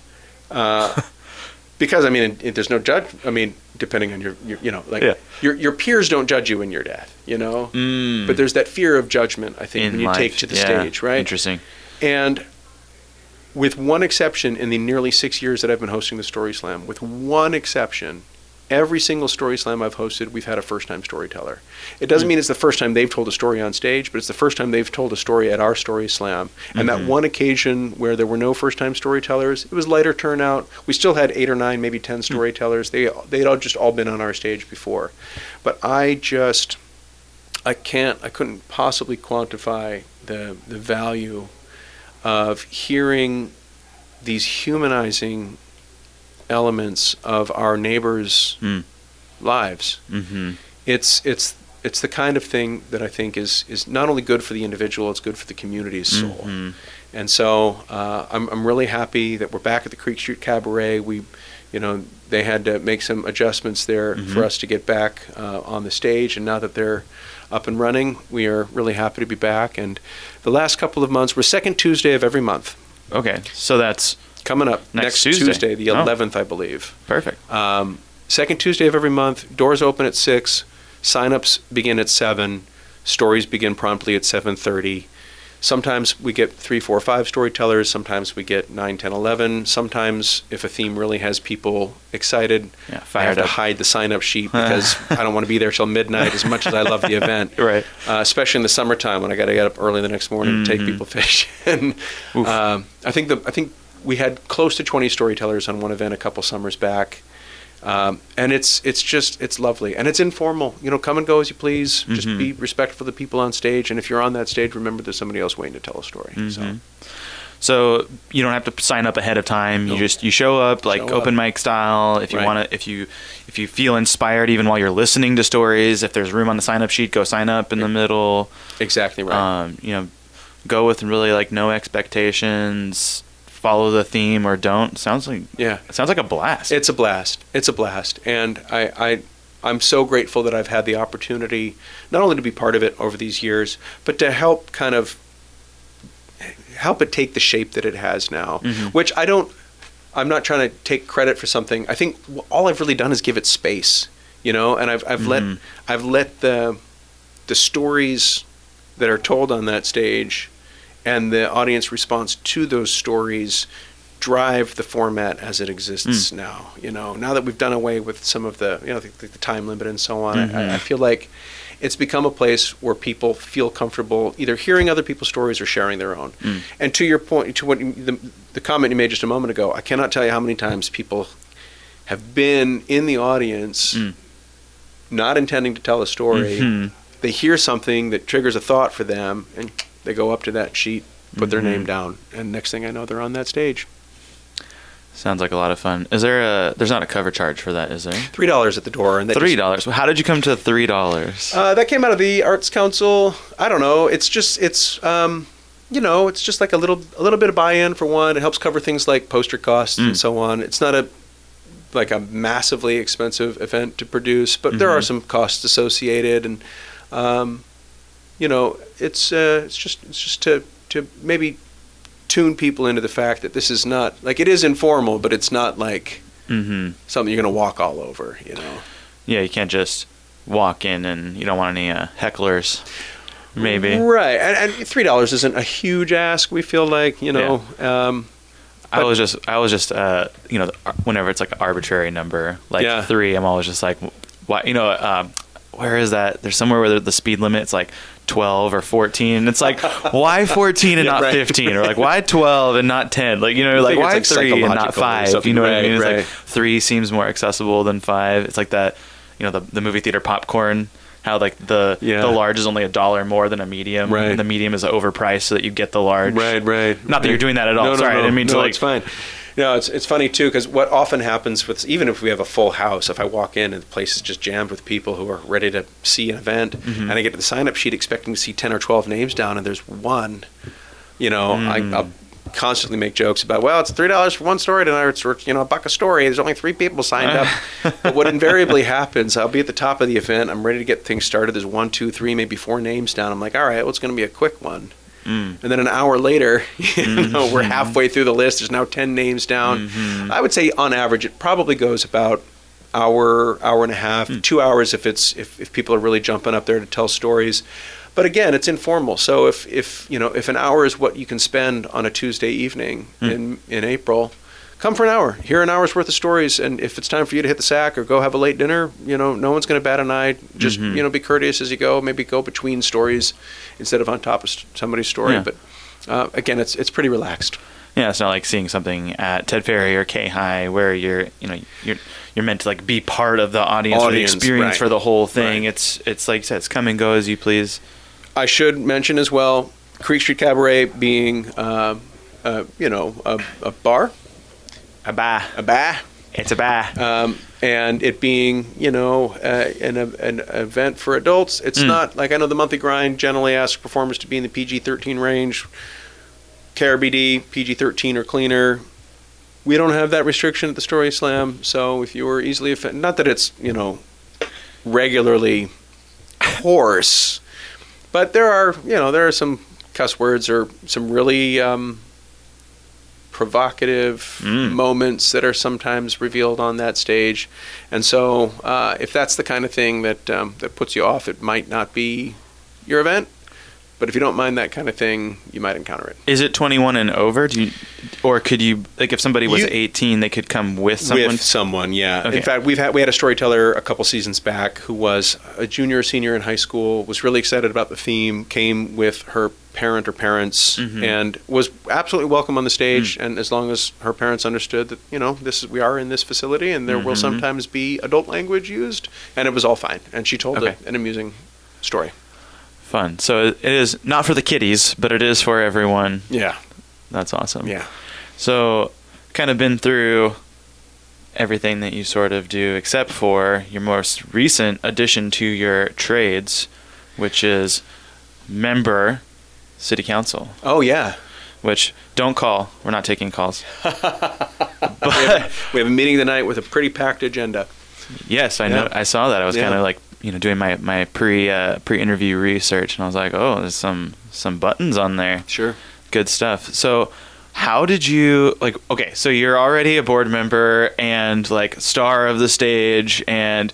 Uh, (laughs) because I mean, it, it- there's no judge. I mean, depending on your, your you know, like Yeah. your your peers don't judge you in your death, you know. Mm. But there's that fear of judgment. I think In when you life, take to the yeah. stage, right? Interesting. And with one exception, in the nearly six years that I've been hosting the Story Slam, with one exception, every single Story Slam I've hosted, we've had a first time storyteller. It doesn't mean it's the first time they've told a story on stage, but it's the first time they've told a story at our Story Slam. And that mm-hmm. one occasion where there were no first time storytellers, it was lighter turnout. We still had eight or nine, maybe ten mm. storytellers. They they'd all just all been on our stage before. But I just I can't I couldn't possibly quantify the the value of hearing these humanizing elements of our neighbors' Mm. lives. Mm-hmm. It's it's it's the kind of thing that I think is is not only good for the individual, it's good for the community's soul. Mhm. And so uh, I'm I'm really happy that we're back at the Creek Street Cabaret. We, you know, they had to make some adjustments there for us to get back uh, on the stage, and now that they're up and running, we are really happy to be back. And the last couple of months, we're second Tuesday of every month. Okay, so that's Coming up Next next, Tuesday. the Oh. 11th, I believe. perfect. Um, second Tuesday of every month. Doors open at six. Signups begin at seven. Stories begin promptly at 7:30. Sometimes we get three, four, five storytellers. Sometimes we get nine, ten, eleven. Sometimes, if a theme really has people excited, Yeah, I have fired to hide the sign-up sheet (laughs) because I don't want to be there till midnight. As much as I love the event, (laughs) Right. Uh, especially in the summertime when I got to get up early the next morning to take Mhm. people (laughs) fishing. um, I think the I think we had close to 20 storytellers on one event a couple summers back. Um, and it's it's just it's lovely and it's informal. You know, come and go as you please. Just Mhm. be respectful of the people on stage, and if you're on that stage, remember there's somebody else waiting to tell a story. So Mhm. So you don't have to sign up ahead of time. You just you show up like Show up. open mic style. If you Right. want to, if you if you feel inspired even while you're listening to stories, if there's room on the sign up sheet, go sign up in the middle. exactly right. Um, you know, go with really like no expectations. Follow the theme or don't. Sounds like yeah, it sounds like a blast. it's a blast. It's a blast, and I, I I'm so grateful that I've had the opportunity not only to be part of it over these years, but to help kind of help it take the shape that it has now. Mhm. Which I don't. I'm not trying to take credit for something. I think all I've really done is give it space, you know, and I've I've Mhm. let I've let the the stories that are told on that stage and the audience response to those stories drive the format as it exists now. You know, now that we've done away with some of the you know the, the time limit and so on, Mhm. I, I feel like it's become a place where people feel comfortable either hearing other people's stories or sharing their own. Mm. And to your point, to what you, the, the comment you made just a moment ago, I cannot tell you how many times people have been in the audience, Mm. not intending to tell a story. Mhm. They hear something that triggers a thought for them, and they go up to that sheet, put their Mhm. name down, and next thing I know, they're on that stage. Sounds like a lot of fun. Is there a? There's not a cover charge for that, is there? Three dollars at the door, and Three dollars. How did you come to three dollars? Uh, that came out of the Arts Council. I don't know. It's just it's um, you know it's just like a little a little bit of buy-in for one. It helps cover things like poster costs Mm. and so on. It's not a like a massively expensive event to produce, but there are some costs associated, and um, you know it's uh, it's just it's just to to maybe tune people into the fact that this is not like it is informal, but it's not like mm-hmm. something you're going to walk all over. You know. Yeah, you can't just walk in and you don't want any uh, hecklers. Maybe. Right, and, and three dollars isn't a huge ask. We feel like you know, um, I was just, I was just, uh, you know, whenever it's like an arbitrary number, like Yeah. three, I'm always just like, why, you know, um, where is that? There's somewhere where the speed limit's like 12 or 14. And it's like, why (laughs) 14 and Yeah, not right. 15? Or like, why 12 and not 10? Like, you know, like, why like, three and not psychological or five? You something. know what I mean? It's right. like three seems more accessible than five. It's like that, you know, the, the movie theater popcorn. How like the Yeah. the large is only a dollar more than a medium, Right. and the medium is overpriced so that you get the large. right, right. Not that you're doing that at all. No, no, Sorry, I didn't mean to, no, like- it's fine. No, it's it's funny too because what often happens with even if we have a full house, if I walk in and the place is just jammed with people who are ready to see an event, Mm-hmm. and I get to the sign up sheet expecting to see ten or twelve names down, and there's one, you know, Mm. I, I'll constantly make jokes about well, it's three dollars for one story tonight, it's you know a buck a story. There's only three people signed up. (laughs) but what invariably happens, I'll be at the top of the event, I'm ready to get things started. There's one, two, three, maybe four names down. I'm like, all right, well, it's going to be a quick one. Mm. and then an hour later, (laughs) you Mm-hmm. we're halfway through the list. There's now ten names down. I would say on average, it probably goes about hour, hour and a half, Hmm. two hours if it's if, if people are really jumping up there to tell stories. But again, it's informal. So if, if you know if an hour is what you can spend on a Tuesday evening Hmm. in in April, come for an hour, hear an hour's worth of stories, and if it's time for you to hit the sack or go have a late dinner, you know, no one's going to bat an eye. Just Mm-hmm. you know, be courteous as you go. Maybe go between stories instead of on top of somebody's story. Yeah. But uh, again, it's it's pretty relaxed. Yeah, it's not like seeing something at Ted Ferry or Kayhi where you're, you know, you're you're meant to like be part of the audience, or the experience right. for the whole thing. Right. It's it's like you said, it's come and go as you please. I should mention as well, Creek Street Cabaret being, uh, uh, you know, a, a bar, A ba, a bar, it's a ba. um, and it being, you know, uh, an, an event for adults. It's Mm. not like I know the monthly grind generally asks performers to be in the PG-13 range, KRBD, PG-13 or cleaner. We don't have that restriction at the Story Slam, so if you were easily offended, not that it's, you know, regularly coarse, but there are, you know, there are some cuss words or some really um, provocative Mm. moments that are sometimes revealed on that stage, and so uh, if that's the kind of thing that um, that puts you off, it might not be your event. But if you don't mind that kind of thing, you might encounter it. Is it 21 and over? Do you, or could you like if somebody was You- 18, they could come with someone? With someone, yeah. Okay. In fact, we've had we had a storyteller a couple seasons back who was a junior or senior in high school, was really excited about the theme, came with her parent or parents, Mhm. and was absolutely welcome on the stage. Mm. And as long as her parents understood that you know this is we are in this facility, and there will Mhm. sometimes be adult language used, and it was all fine. And she told Okay. a, an amusing story. Fun. So it is not for the kiddies, but it is for everyone. Yeah, That's awesome. yeah. So, kind of been through everything that you sort of do, except for your most recent addition to your trades, which is member city council. Oh yeah. Which don't call. We're not taking calls. (laughs) We but have, we have a meeting tonight with a pretty packed agenda. yes, I know. I saw that. I was Yeah. kind of like you know doing my my pre uh, pre interview research, and I was like, oh, there's some some buttons on there. Sure. good stuff. So, how did you like? Okay, so you're already a board member and like star of the stage and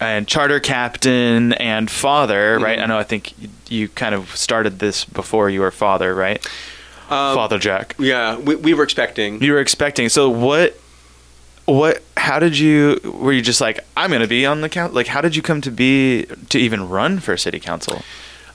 and charter captain and father, right? Mhm. I know. I think you, you kind of started this before you were father, right? Um, father Jack. Yeah, we, we were expecting. You were expecting. So what? What? How did you? Were you just like, I'm gonna be on the count? Like, how did you come to be to even run for city council?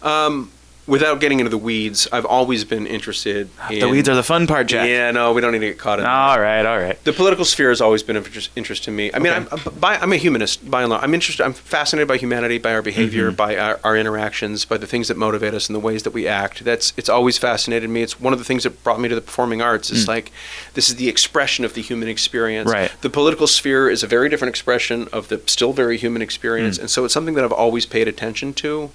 Um, without getting into the weeds, I've always been interested. In, the weeds are the fun part, Jack. Yeah, no, we don't need to get caught in. that. All right. All right. The political sphere has always been of interest, interest to me. I mean, Okay. I'm, by, I'm a humanist by and large. I'm interested. I'm fascinated by humanity, by our behavior, Mhm. by our, our interactions, by the things that motivate us and the ways that we act. That's it's always fascinated me. It's one of the things that brought me to the performing arts. It's Mm. like this is the expression of the human experience. Right. The political sphere is a very different expression of the still very human experience, Mm. and so it's something that I've always paid attention to.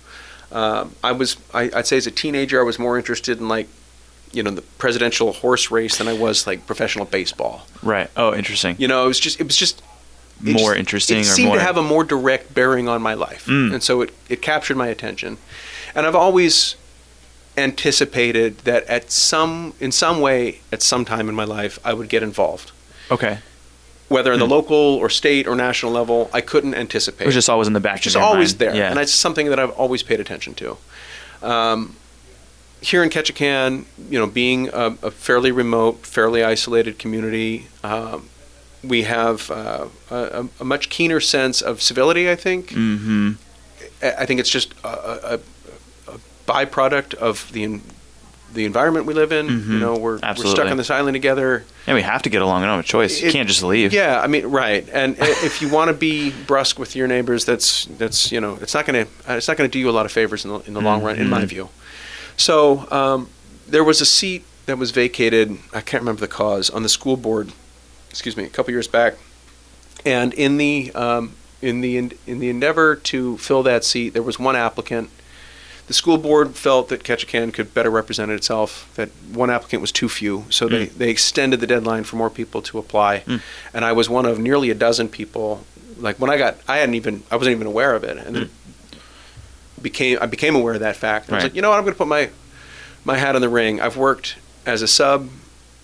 Um, I was, I, I'd say, as a teenager, I was more interested in like, you know, the presidential horse race than I was like professional baseball. Right. Oh, interesting. You know, it was just, it was just it More just- interesting It or seemed more- to have a more direct bearing on my life, Mm. and so it it captured my attention, and I've always anticipated that at some in some way at some time in my life I would get involved Okay. Whether in the Hmm. local or state or national level I couldn't anticipate It was just always in the back. it's just always mind. there, Yeah. and it's something that I've always paid attention to. Um, here in Ketchikan, you know, being a, a fairly remote, fairly isolated community, um, we have uh, a, a much keener sense of civility. I think. mm-hmm. I think it's just a, a, byproduct of the the environment we live in. Mhm. You know, we're we're stuck on this island together. And we have to get along. I don't have a choice. you can't just leave. Yeah, I mean, right. And if you want to be brusque with your neighbors, that's that's you know, it's not going to it's not going to do you a lot of favors in the in the long run, in my Mhm. view. So um, there was a seat that was vacated. I can't remember the cause on the school board. Excuse me, a couple years back, and in the um, in the in, in the endeavor to fill that seat, there was one applicant. The school board felt that Ketchikan could better represent itself. That one applicant was too few, so they, Mm. they extended the deadline for more people to apply. Mm. And I was one of nearly a dozen people. Like when I got, I hadn't even, I wasn't even aware of it, and then became I became aware of that fact. I was Mm. Like, you know what, I'm going to put my my hat in the ring. I've worked as a sub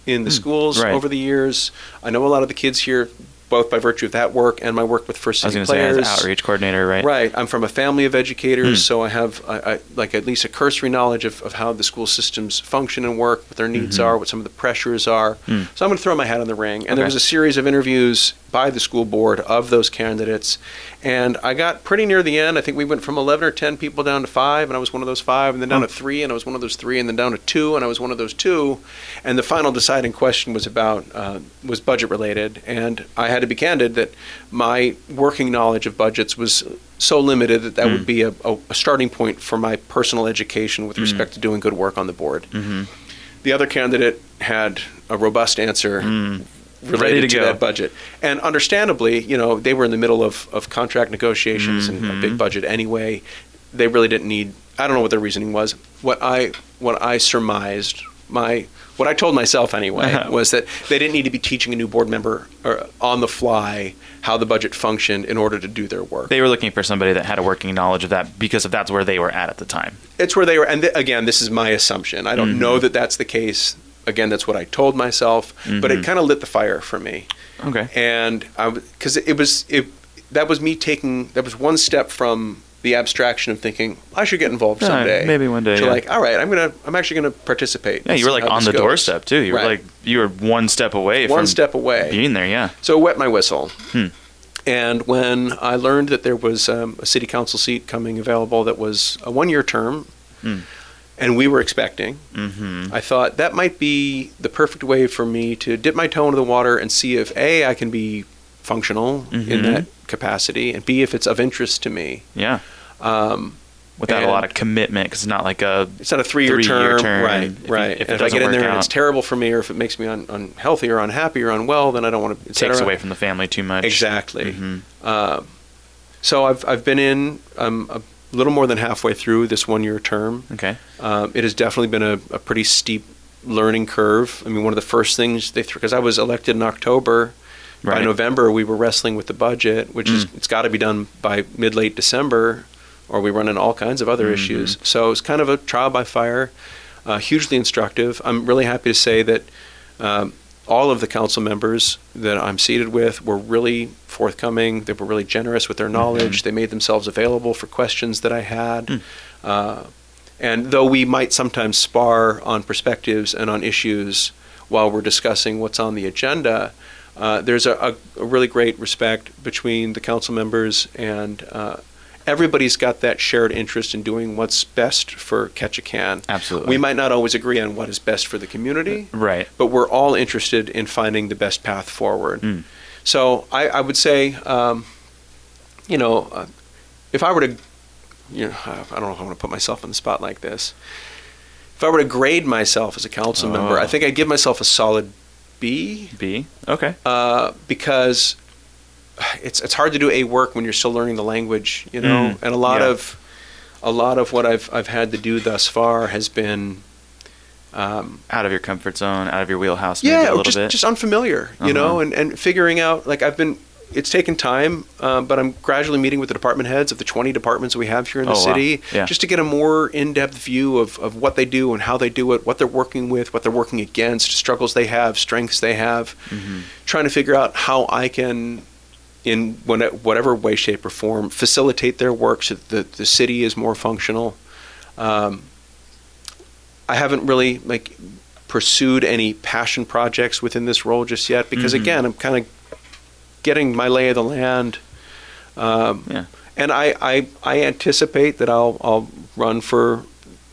in the schools Hmm. right. over the years. I know a lot of the kids here, both by virtue of that work and my work with First I was City going to say as outreach coordinator, right? Right. I'm from a family of educators, Hmm. so I have I, I, like at least a cursory knowledge of, of how the school systems function and work, what their needs are, what some of the pressures are. Hmm. So I'm going to throw my hat in the ring. And there was a series of interviews by the school board of those candidates, and I got pretty near the end. I think we went from 11 or 10 people down to five, and I was one of those five, and then down to three, and I was one of those three, and then down to two, and I was one of those two. And the final deciding question was about uh, was budget related, and I had to be candid that my working knowledge of budgets was so limited that that Hmm. would be a, a, starting point for my personal education Hmm. with respect to doing good work on the board. Mm-hmm. The other candidate had a robust answer related. Ready to to, go. that budget. And understandably, you know, they were in the middle of, of contract negotiations and a Mm-hmm. big budget anyway. They really didn't need I don't know what their reasoning was. What I what I surmised, my what I told myself anyway, (laughs) was that they didn't need to be teaching a new board member or on the fly how the budget functioned in order to do their work. They were looking for somebody that had a working knowledge of that because if that's where they were at at the time. it's where they were and th- again this is my assumption i don't Mm-hmm. know that that's the case again that's what i told myself but Mm-hmm. it kind of lit the fire for me Okay. and i because it was it that was me taking that was one step from the abstraction of thinking i should get involved Yeah, someday maybe one day, to yeah. like all right i'm gonna i'm actually gonna participate Yeah, you were like on the goes. doorstep too. You were Right. like you were one step away one from step away being there. Yeah. so it wet my whistle. Hmm. And when I learned that there was um, a city council seat coming available that was a one year term, Hmm. And we were expecting, Mm-hmm. I thought that might be the perfect way for me to dip my toe into the water and see if A, I can be functional in Mhm. that capacity, and B, if it's of interest to me. Yeah. Um, Without a lot of commitment, because it's not like a it's not a three year Three-year term, term, right? if right. if it if I get in there work and it's terrible for me, or if it makes me un- unhealthy or unhappy or unwell, then I don't want to. takes away from the family too much. Exactly. Mhm. Uh, so I've I've been in um, a little more than halfway through this one year term. Okay. Um, it has definitely been a, a pretty steep learning curve. I mean, one of the first things they threw because I was elected in October. By November, we were wrestling with the budget, which is Mm. it's got to be done by mid late December, or we run into all kinds of other Mhm. issues. So it's kind of a trial by fire, uh, hugely instructive. I'm really happy to say that um, all of the council members that I'm seated with were really forthcoming. They were really generous with their knowledge. They made themselves available for questions that I had. Mm. Uh, and though we might sometimes spar on perspectives and on issues while we're discussing what's on the agenda, uh, there's a, a, a really great respect between the council members and uh, everybody's got that shared interest in doing what's best for Ketchikan. Absolutely. We might not always agree on what is best for the community, Right. but we're all interested in finding the best path forward. Mm. So I, I would say, um, you know, uh, if I were to, you know, I don't know if I want to put myself on the spot like this. If I were to grade myself as a council member, Oh. I think I'd give myself a solid B B. Okay. uh, because it's it's hard to do a work when you're still learning the language, you know. Mm, and a lot yeah. of a lot of what I've I've had to do thus far has been. Um, Out of your comfort zone, out of your wheelhouse, maybe yeah, a little just bit. just unfamiliar, you know, Uh-huh. and, and figuring out like I've been. It's taken time, uh, but I'm gradually meeting with the department heads of the 20 departments we have here in the Oh, wow. city, Yeah. just to get a more in-depth view of, of what they do and how they do it, what they're working with, what they're working against, struggles they have, strengths they have, Mhm. trying to figure out how I can, in whatever way, shape, or form, facilitate their work so that the, the city is more functional. Um, I haven't really like pursued any passion projects within this role just yet because Mhm. again, I'm kind of getting my lay of the land. Um, Yeah. and I, I, I anticipate that I'll, I'll run for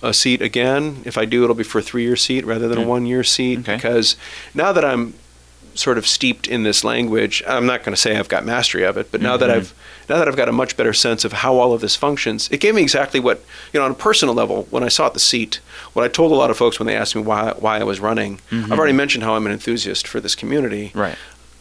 a seat again. If I do, it'll be for a three-year seat rather than a one-year seat Okay. because now that I'm sort of steeped in this language, I'm not going to say I've got mastery of it, but now that Mhm. I've now that I've got a much better sense of how all of this functions, it gave me exactly what you know on a personal level when I sought the seat. What I told a lot of folks when they asked me why why I was running, Mhm. I've already mentioned how I'm an enthusiast for this community Right.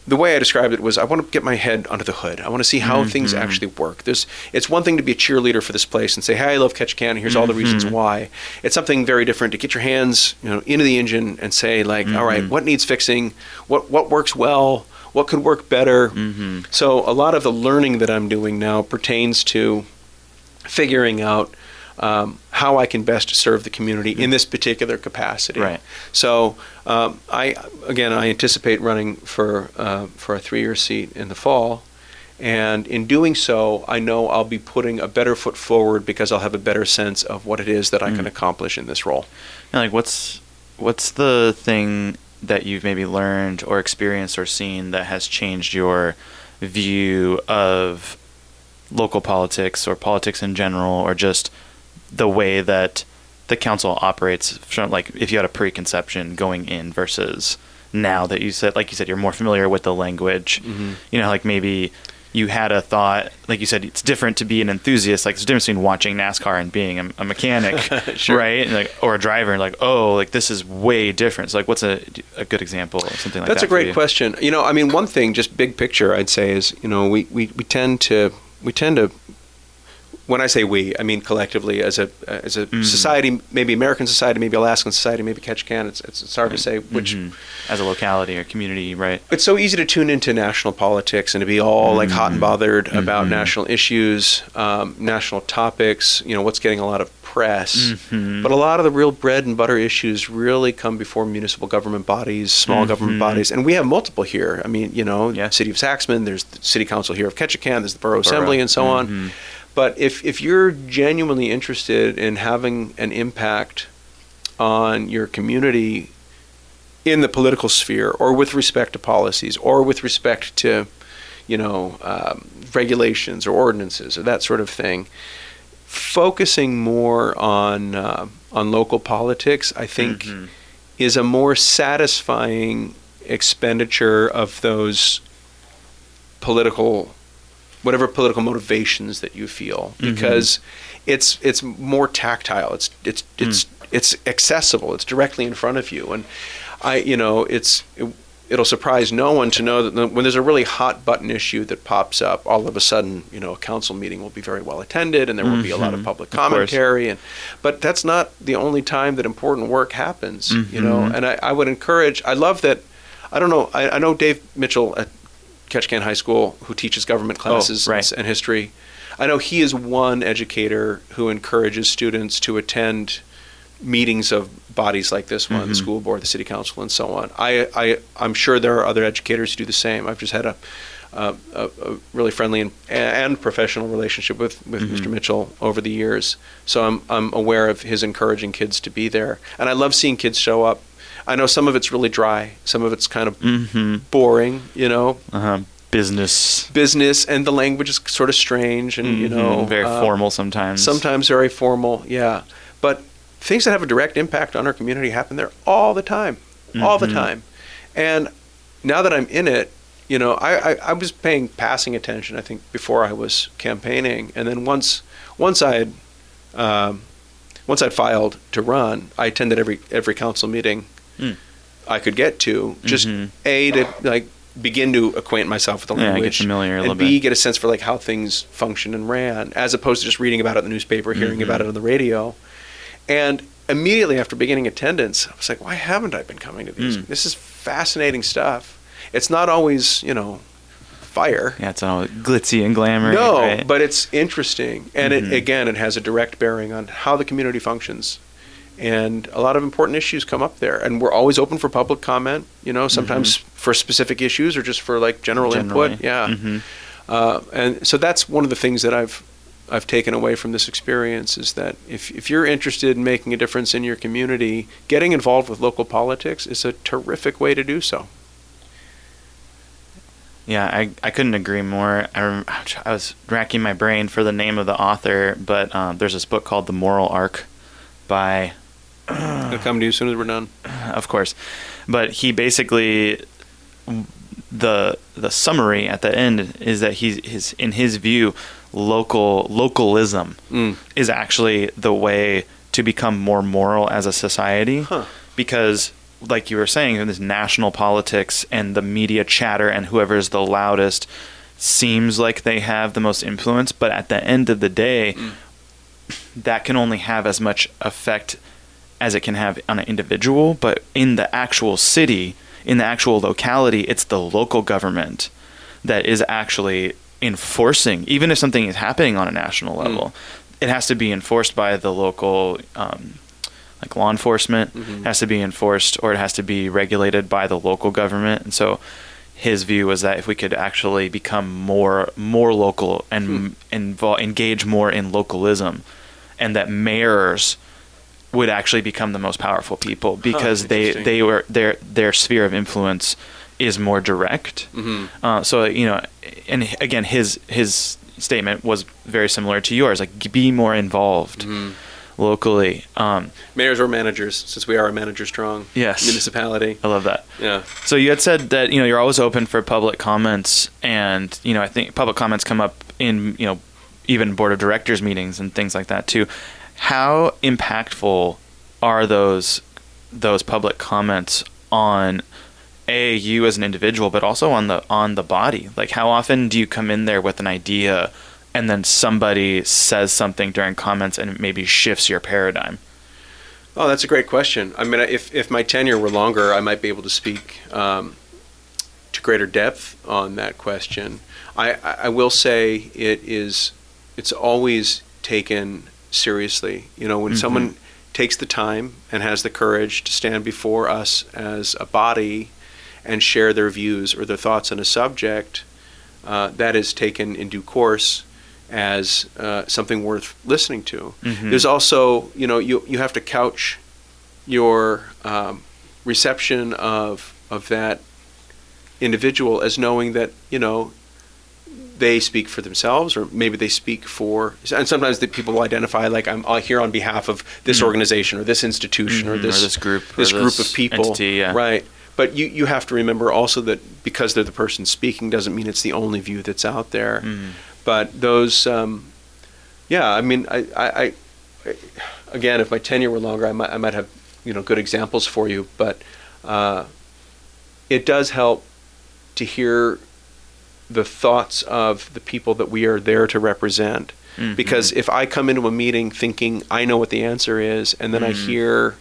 The way I described it was I want to get my head under the hood. I want to see how things Mhm. actually work. There's it's one thing to be a cheerleader for this place and say, "Hey, I love Ketchikan. and Here's all the reasons Mhm. why." It's something very different to get your hands, you know, into the engine and say, like, "All right, Mhm. what needs fixing? What what works well? What could work better?" Mm-hmm. So a lot of the learning that I'm doing now pertains to figuring out um, how I can best serve the community in this particular capacity. Right. So um, I again I anticipate running for uh, for a three-year seat in the fall. And in doing so, I know I'll be putting a better foot forward because I'll have a better sense of what it is that I can accomplish in this role. And like, what's what's the thing that you've maybe learned or experienced or seen that has changed your view of local politics or politics in general, or just the way that the council operates? From like, if you had a preconception going in versus now that you said, like you said, you're more familiar with the language. Mm-hmm. You know, like maybe you had a thought, like you said, it's different to be an enthusiast. Like there's a difference between watching NASCAR and being a, a mechanic, (laughs) Sure. right? And like, or a driver, and like, oh, like this is way different. So like, what's a a good example of something like that. That's a great you? question. You know, I mean, one thing, just big picture, I'd say is, you know, we, we, we tend to we tend to when I say we, I mean collectively as a as a Mm. society, maybe American society, maybe Alaskan society, maybe Ketchikan. It's, it's it's hard to say which. Mhm. as a locality or community, right? It's so easy to tune into national politics and to be all like hot and bothered about Mhm. national issues, um, national topics. You know what's getting a lot of press, Mhm. but a lot of the real bread and butter issues really come before municipal government bodies, small government bodies, and we have multiple here. I mean, you know, Yeah. city of Saxman, there's the city council here of Ketchikan, there's the borough Borough. assembly, and so on. But if if you're genuinely interested in having an impact on your community in the political sphere, or with respect to policies, or with respect to, you know, um, regulations or ordinances or that sort of thing, focusing more on uh, on local politics, I think, Mhm. is a more satisfying expenditure of those political whatever political motivations that you feel Mhm. because it's it's more tactile. It's it's it's it's accessible. It's directly in front of you. And i you know it's it, it'll surprise no one to know that when there's a really hot button issue that pops up all of a sudden you know a council meeting will be very well attended and there will be a lot of Mhm. public Of commentary. And but that's not the only time that important work happens you know. Mhm. and I, I would encourage i love that i don't know i, I know dave mitchell Ketchikan High School who teaches government classes Oh, right. and history. I know he is one educator who encourages students to attend meetings of bodies like this one, the Mhm. school board, the city council, and so on. I, I, I'm sure there are other educators who do the same. I've just had a, a, a, a really friendly and, and professional relationship with, with Mhm. Mr. Mitchell over the years. So I'm, I'm aware of his encouraging kids to be there. And I love seeing kids show up. I know some of it's really dry, some of it's kind of Mm-hmm. boring, you know, Uh-huh. Business. business and the language is sort of strange and you know very uh, formal sometimes. sometimes very formal yeah but things that have a direct impact on our community happen there all the time all the Mhm. time and now that i'm in it you know I, I i was paying passing attention i think before i was campaigning and then once once i had um, once i'd filed to run i attended every every council meeting Mm. i could get to just Mhm. a to like begin to acquaint myself with the Yeah, get language familiar a and b bit. get a sense for like how things function and ran as opposed to just reading about it in the newspaper hearing Mhm. about it on the radio and immediately after beginning attendance i was like why haven't i been coming to these Mm. this is fascinating stuff it's not always you know fire Yeah, it's all glitzy and glamour. no right? but it's interesting and Mhm. it again it has a direct bearing on how the community functions and a lot of important issues come up there and we're always open for public comment you know sometimes for specific issues or just for like general Mm-hmm. Generally. input yeah Mhm. uh, and so that's one of the things that I've I've taken away from this experience is that if, if you're interested in making a difference in your community, getting involved with local politics is a terrific way to do so. Yeah, I, I couldn't agree more. I, rem- I was racking my brain for the name of the author, but um, there's this book called The Moral Arc by (clears throat) I'll come to you as soon as we're done. of course. But he basically the the summary at the end is that he's his in his view local localism Mm. is actually the way to become more moral as a society Huh. because like you were saying in this national politics and the media chatter and whoever's the loudest seems like they have the most influence but at the end of the day that can only have as much effect as it can have on an individual, but in the actual city, in the actual locality, it's the local government that is actually enforcing, even if something is happening on a national level, it has to be enforced by the local um, like law enforcement Mm-hmm. has to be enforced or it has to be regulated by the local government and so his view was that if we could actually become more more local and Hmm. invol- engage more in localism and that mayors would actually become the most powerful people because they they were their their sphere of influence is more direct Mhm. uh, so you know and again his his statement was very similar to yours like be more involved Mm-hmm. locally um, Mayors or managers, since we are a manager strong Yes. municipality. i love that Yeah. So you had said that you know you're always open for public comments, and you know I think public comments come up in you know even board of directors meetings and things like that too. How impactful are those those public comments on a you as an individual, but also on the on the body? Like how often do you come in there with an idea, and then somebody says something during comments and it maybe shifts your paradigm? Oh, that's a great question. I mean, if, if my tenure were longer, I might be able to speak um, to greater depth on that question. I, I I will say it is, it's always taken seriously. You know, when someone takes the time and has the courage to stand before us as a body and share their views or their thoughts on a subject, uh, that is taken in due course as uh, something worth listening to. Mhm. There's also, you know, you you have to couch your um, reception of of that individual as knowing that you know they speak for themselves or maybe they speak for and sometimes the people will identify like i'm here on behalf of this organization or this institution Mhm, or or this this group, this group this of people. entity, yeah. right. But you, you have to remember also that because they're the person speaking doesn't mean it's the only view that's out there. Mhm. but those um, yeah i mean I, I, I again if my tenure were longer i might, I might have you know good examples for you. But uh, it does help to hear the thoughts of the people that we are there to represent Mhm. because if i come into a meeting thinking i know what the answer is and then i Mhm. hear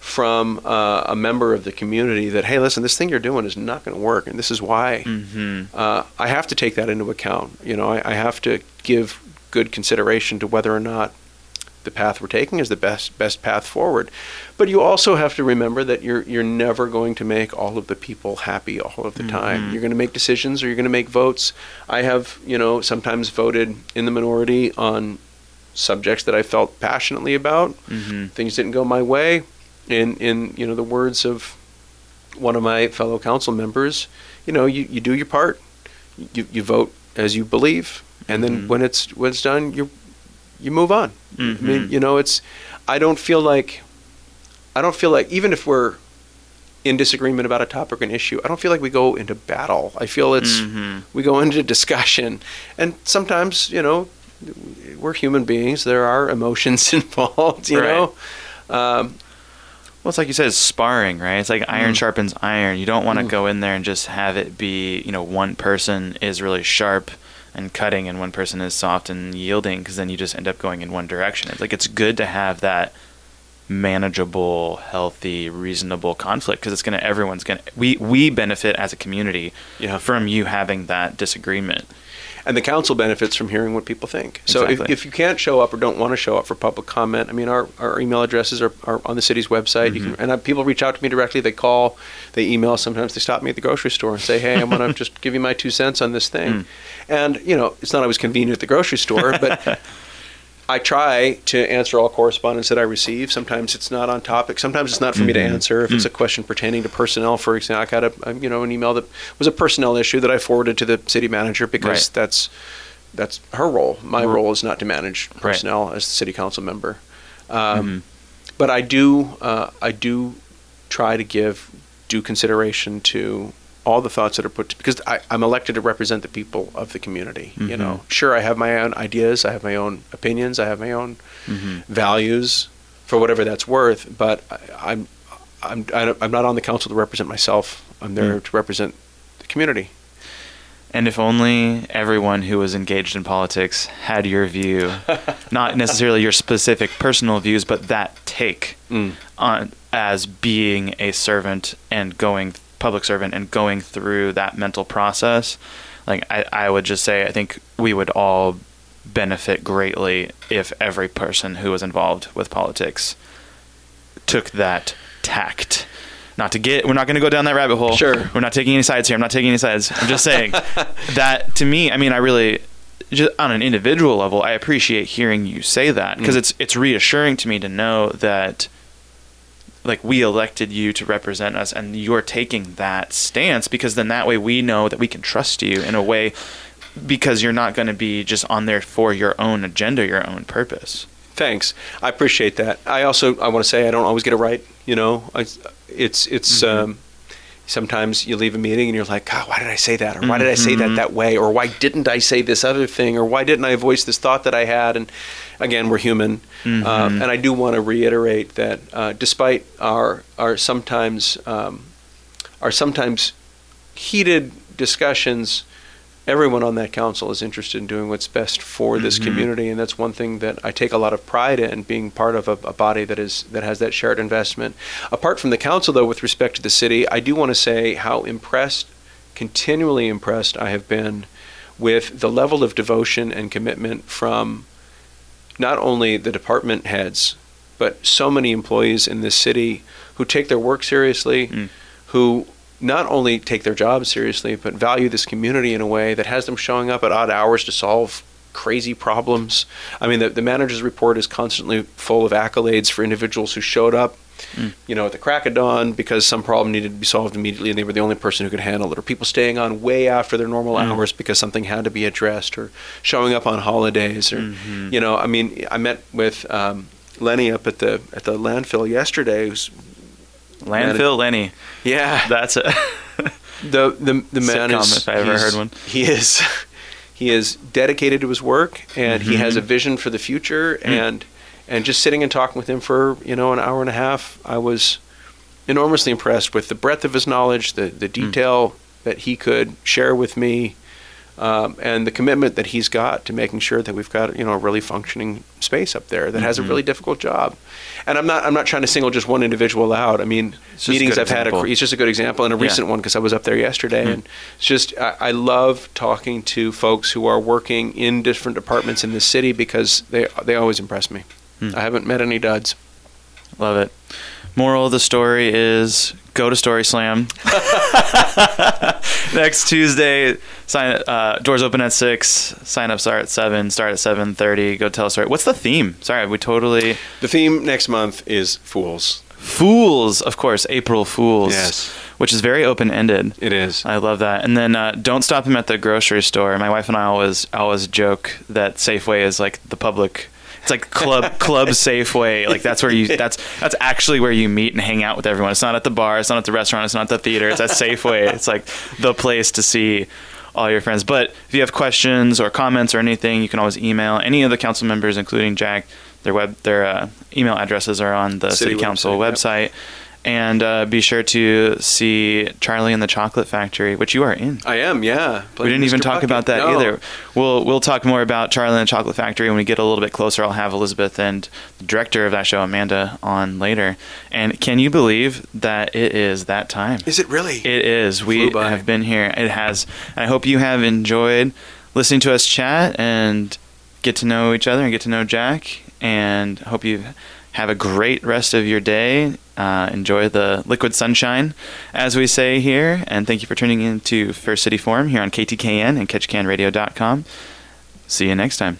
from uh, a member of the community that hey listen this thing you're doing is not going to work and this is why Mhm. uh, I have to take that into account. You know, I, I have to give good consideration to whether or not the path we're taking is the best best path forward. But you also have to remember that you're you're never going to make all of the people happy all of the time. You're going to make decisions or you're going to make votes. I have, you know, sometimes voted in the minority on subjects that I felt passionately about. Mhm. Things didn't go my way. In in you know the words of one of my fellow council members, you know, you, you do your part. You, you vote as you believe, and then Mhm. when it's when it's done, you you move on. I mean, Mhm. you know, it's. I don't feel like. I don't feel like even if we're in disagreement about a topic or an issue, I don't feel like we go into battle. I feel it's Mhm. we go into discussion, and sometimes you know we're human beings. There are emotions (laughs) involved. You Right. know. Um, Well, it's like you said, it's sparring, right? It's like iron Mm. sharpens iron. You don't want to Mm. go in there and just have it be, you know, one person is really sharp and cutting and one person is soft and yielding because then you just end up going in one direction. It's like it's good to have that manageable, healthy, reasonable conflict because it's going to everyone's going to we we benefit as a community Yeah. from you having that disagreement. And the council benefits from hearing what people think. So if, Exactly. if you can't show up or don't want to show up for public comment, I mean, our, our email addresses are, are on the city's website. You can, Mm-hmm. and uh, people reach out to me directly. They call, they email. Sometimes they stop me at the grocery store and say, "Hey, I want to (laughs) just give you my two cents on this Mm. thing." And you know, it's not always convenient at the grocery store, but (laughs) I try to answer all correspondence that I receive. Sometimes it's not on topic. Sometimes it's not for me to Mhm. answer. If it's Mm. a question pertaining to personnel, for example, I got a, you know an email that was a personnel issue that I forwarded to the city manager because Right. that's that's her role. My R- role is not to manage Right. personnel as the city council member. Um, Mhm. But I do uh, I do try to give due consideration to all the thoughts that are put because I, I'm elected to represent the people of the community. You Mhm. know, sure I have my own ideas, I have my own opinions, I have my own Mhm. values for whatever that's worth. But I, I'm I'm I'm not on the council to represent myself. I'm there Mm. to represent the community. And if only everyone who was engaged in politics had your view, (laughs) not necessarily your specific personal views, but that take Mm. on as being a servant and going public servant and going through that mental process. Like I, I would just say, I think we would all benefit greatly if every person who was involved with politics took that tact. Not to get, we're not going to go down that rabbit hole. Sure. We're not taking any sides here. I'm not taking any sides. I'm just saying (laughs) that to me, I mean, I really, just on an individual level, I appreciate hearing you say that because Mm. it's it's reassuring to me to know that like we elected you to represent us and you're taking that stance because then that way we know that we can trust you in a way because you're not going to be just on there for your own agenda, your own purpose. Thanks. I appreciate that. I also I want to say I don't always get it right. You know, I, it's it's um, sometimes you leave a meeting and you're like, God, why did I say that? Or why did I say that that way? Or why didn't I say this other thing? Or why didn't I voice this thought that I had? And again, we're human. Um, and I do want to reiterate that uh, despite our our sometimes um, our sometimes heated discussions, everyone on that council is interested in doing what's best for this community, and that's one thing that I take a lot of pride in being part of a, a body that is that has that shared investment. Apart from the council, though, with respect to the city, I do want to say how impressed, continually impressed, I have been with the level of devotion and commitment from not only the department heads, but so many employees in this city who take their work seriously, mm. who not only take their jobs seriously, but value this community in a way that has them showing up at odd hours to solve crazy problems. I mean, the, the manager's report is constantly full of accolades for individuals who showed up, you know, at the crack of dawn because some problem needed to be solved immediately and they were the only person who could handle it, or people staying on way after their normal hours because something had to be addressed, or showing up on holidays, or, you know, I mean, I met with um, Lenny up at the at the landfill yesterday. Who's Landfill Lenny. yeah, That's a (laughs) the the the man Sitcom, is if I ever heard one. He is (laughs) he is dedicated to his work and he Mm-hmm. has a vision for the future Mm. and and just sitting and talking with him for you know an hour and a half, I was enormously impressed with the breadth of his knowledge, the Mm. the detail that he could share with me. Um, and the commitment that he's got to making sure that we've got you know a really functioning space up there that has a Mm-hmm. really difficult job, and I'm not I'm not trying to single just one individual out. I mean meetings I've had, example. it's just a good example and a Yeah. recent one because I was up there yesterday, and it's just I, I love talking to folks who are working in different departments in the city because they they always impress me. I haven't met any duds. Love it. Moral of the story is go to Story Slam. (laughs) Next Tuesday, sign uh, doors open at six. Sign ups are at seven. Start at seven thirty. Go tell a story. What's the theme? Sorry, we totally The theme next month is fools. fools. Of course, April Fools. Yes. which is very open ended. It is. I love that. And then uh, don't stop him at the grocery store. My wife and I always always joke that Safeway is like the public. It's like club club Safeway. Like that's where you that's that's actually where you meet and hang out with everyone. It's not at the bar. It's not at the restaurant. It's not at the theater. It's at Safeway. It's like the place to see all your friends. But if you have questions or comments or anything, you can always email any of the council members, including Jack. Their web their uh, email addresses are on the City city, council website, yep. And uh, be sure to see Charlie and the Chocolate Factory, which you are in. I am, yeah. We didn't even talk about that either. We'll we'll talk more about Charlie and the Chocolate Factory when we get a little bit closer. I'll have Elizabeth and the director of that show, Amanda, on later. And can you believe that it is that time? Is it really? It is. We have been here. It has. And I hope you have enjoyed listening to us chat and get to know each other and get to know Jack. And hope you have a great rest of your day. Uh, enjoy the liquid sunshine, as we say here. And thank you for tuning in to First City Forum here on KTKN and KetchikanRadio.com. See you next time.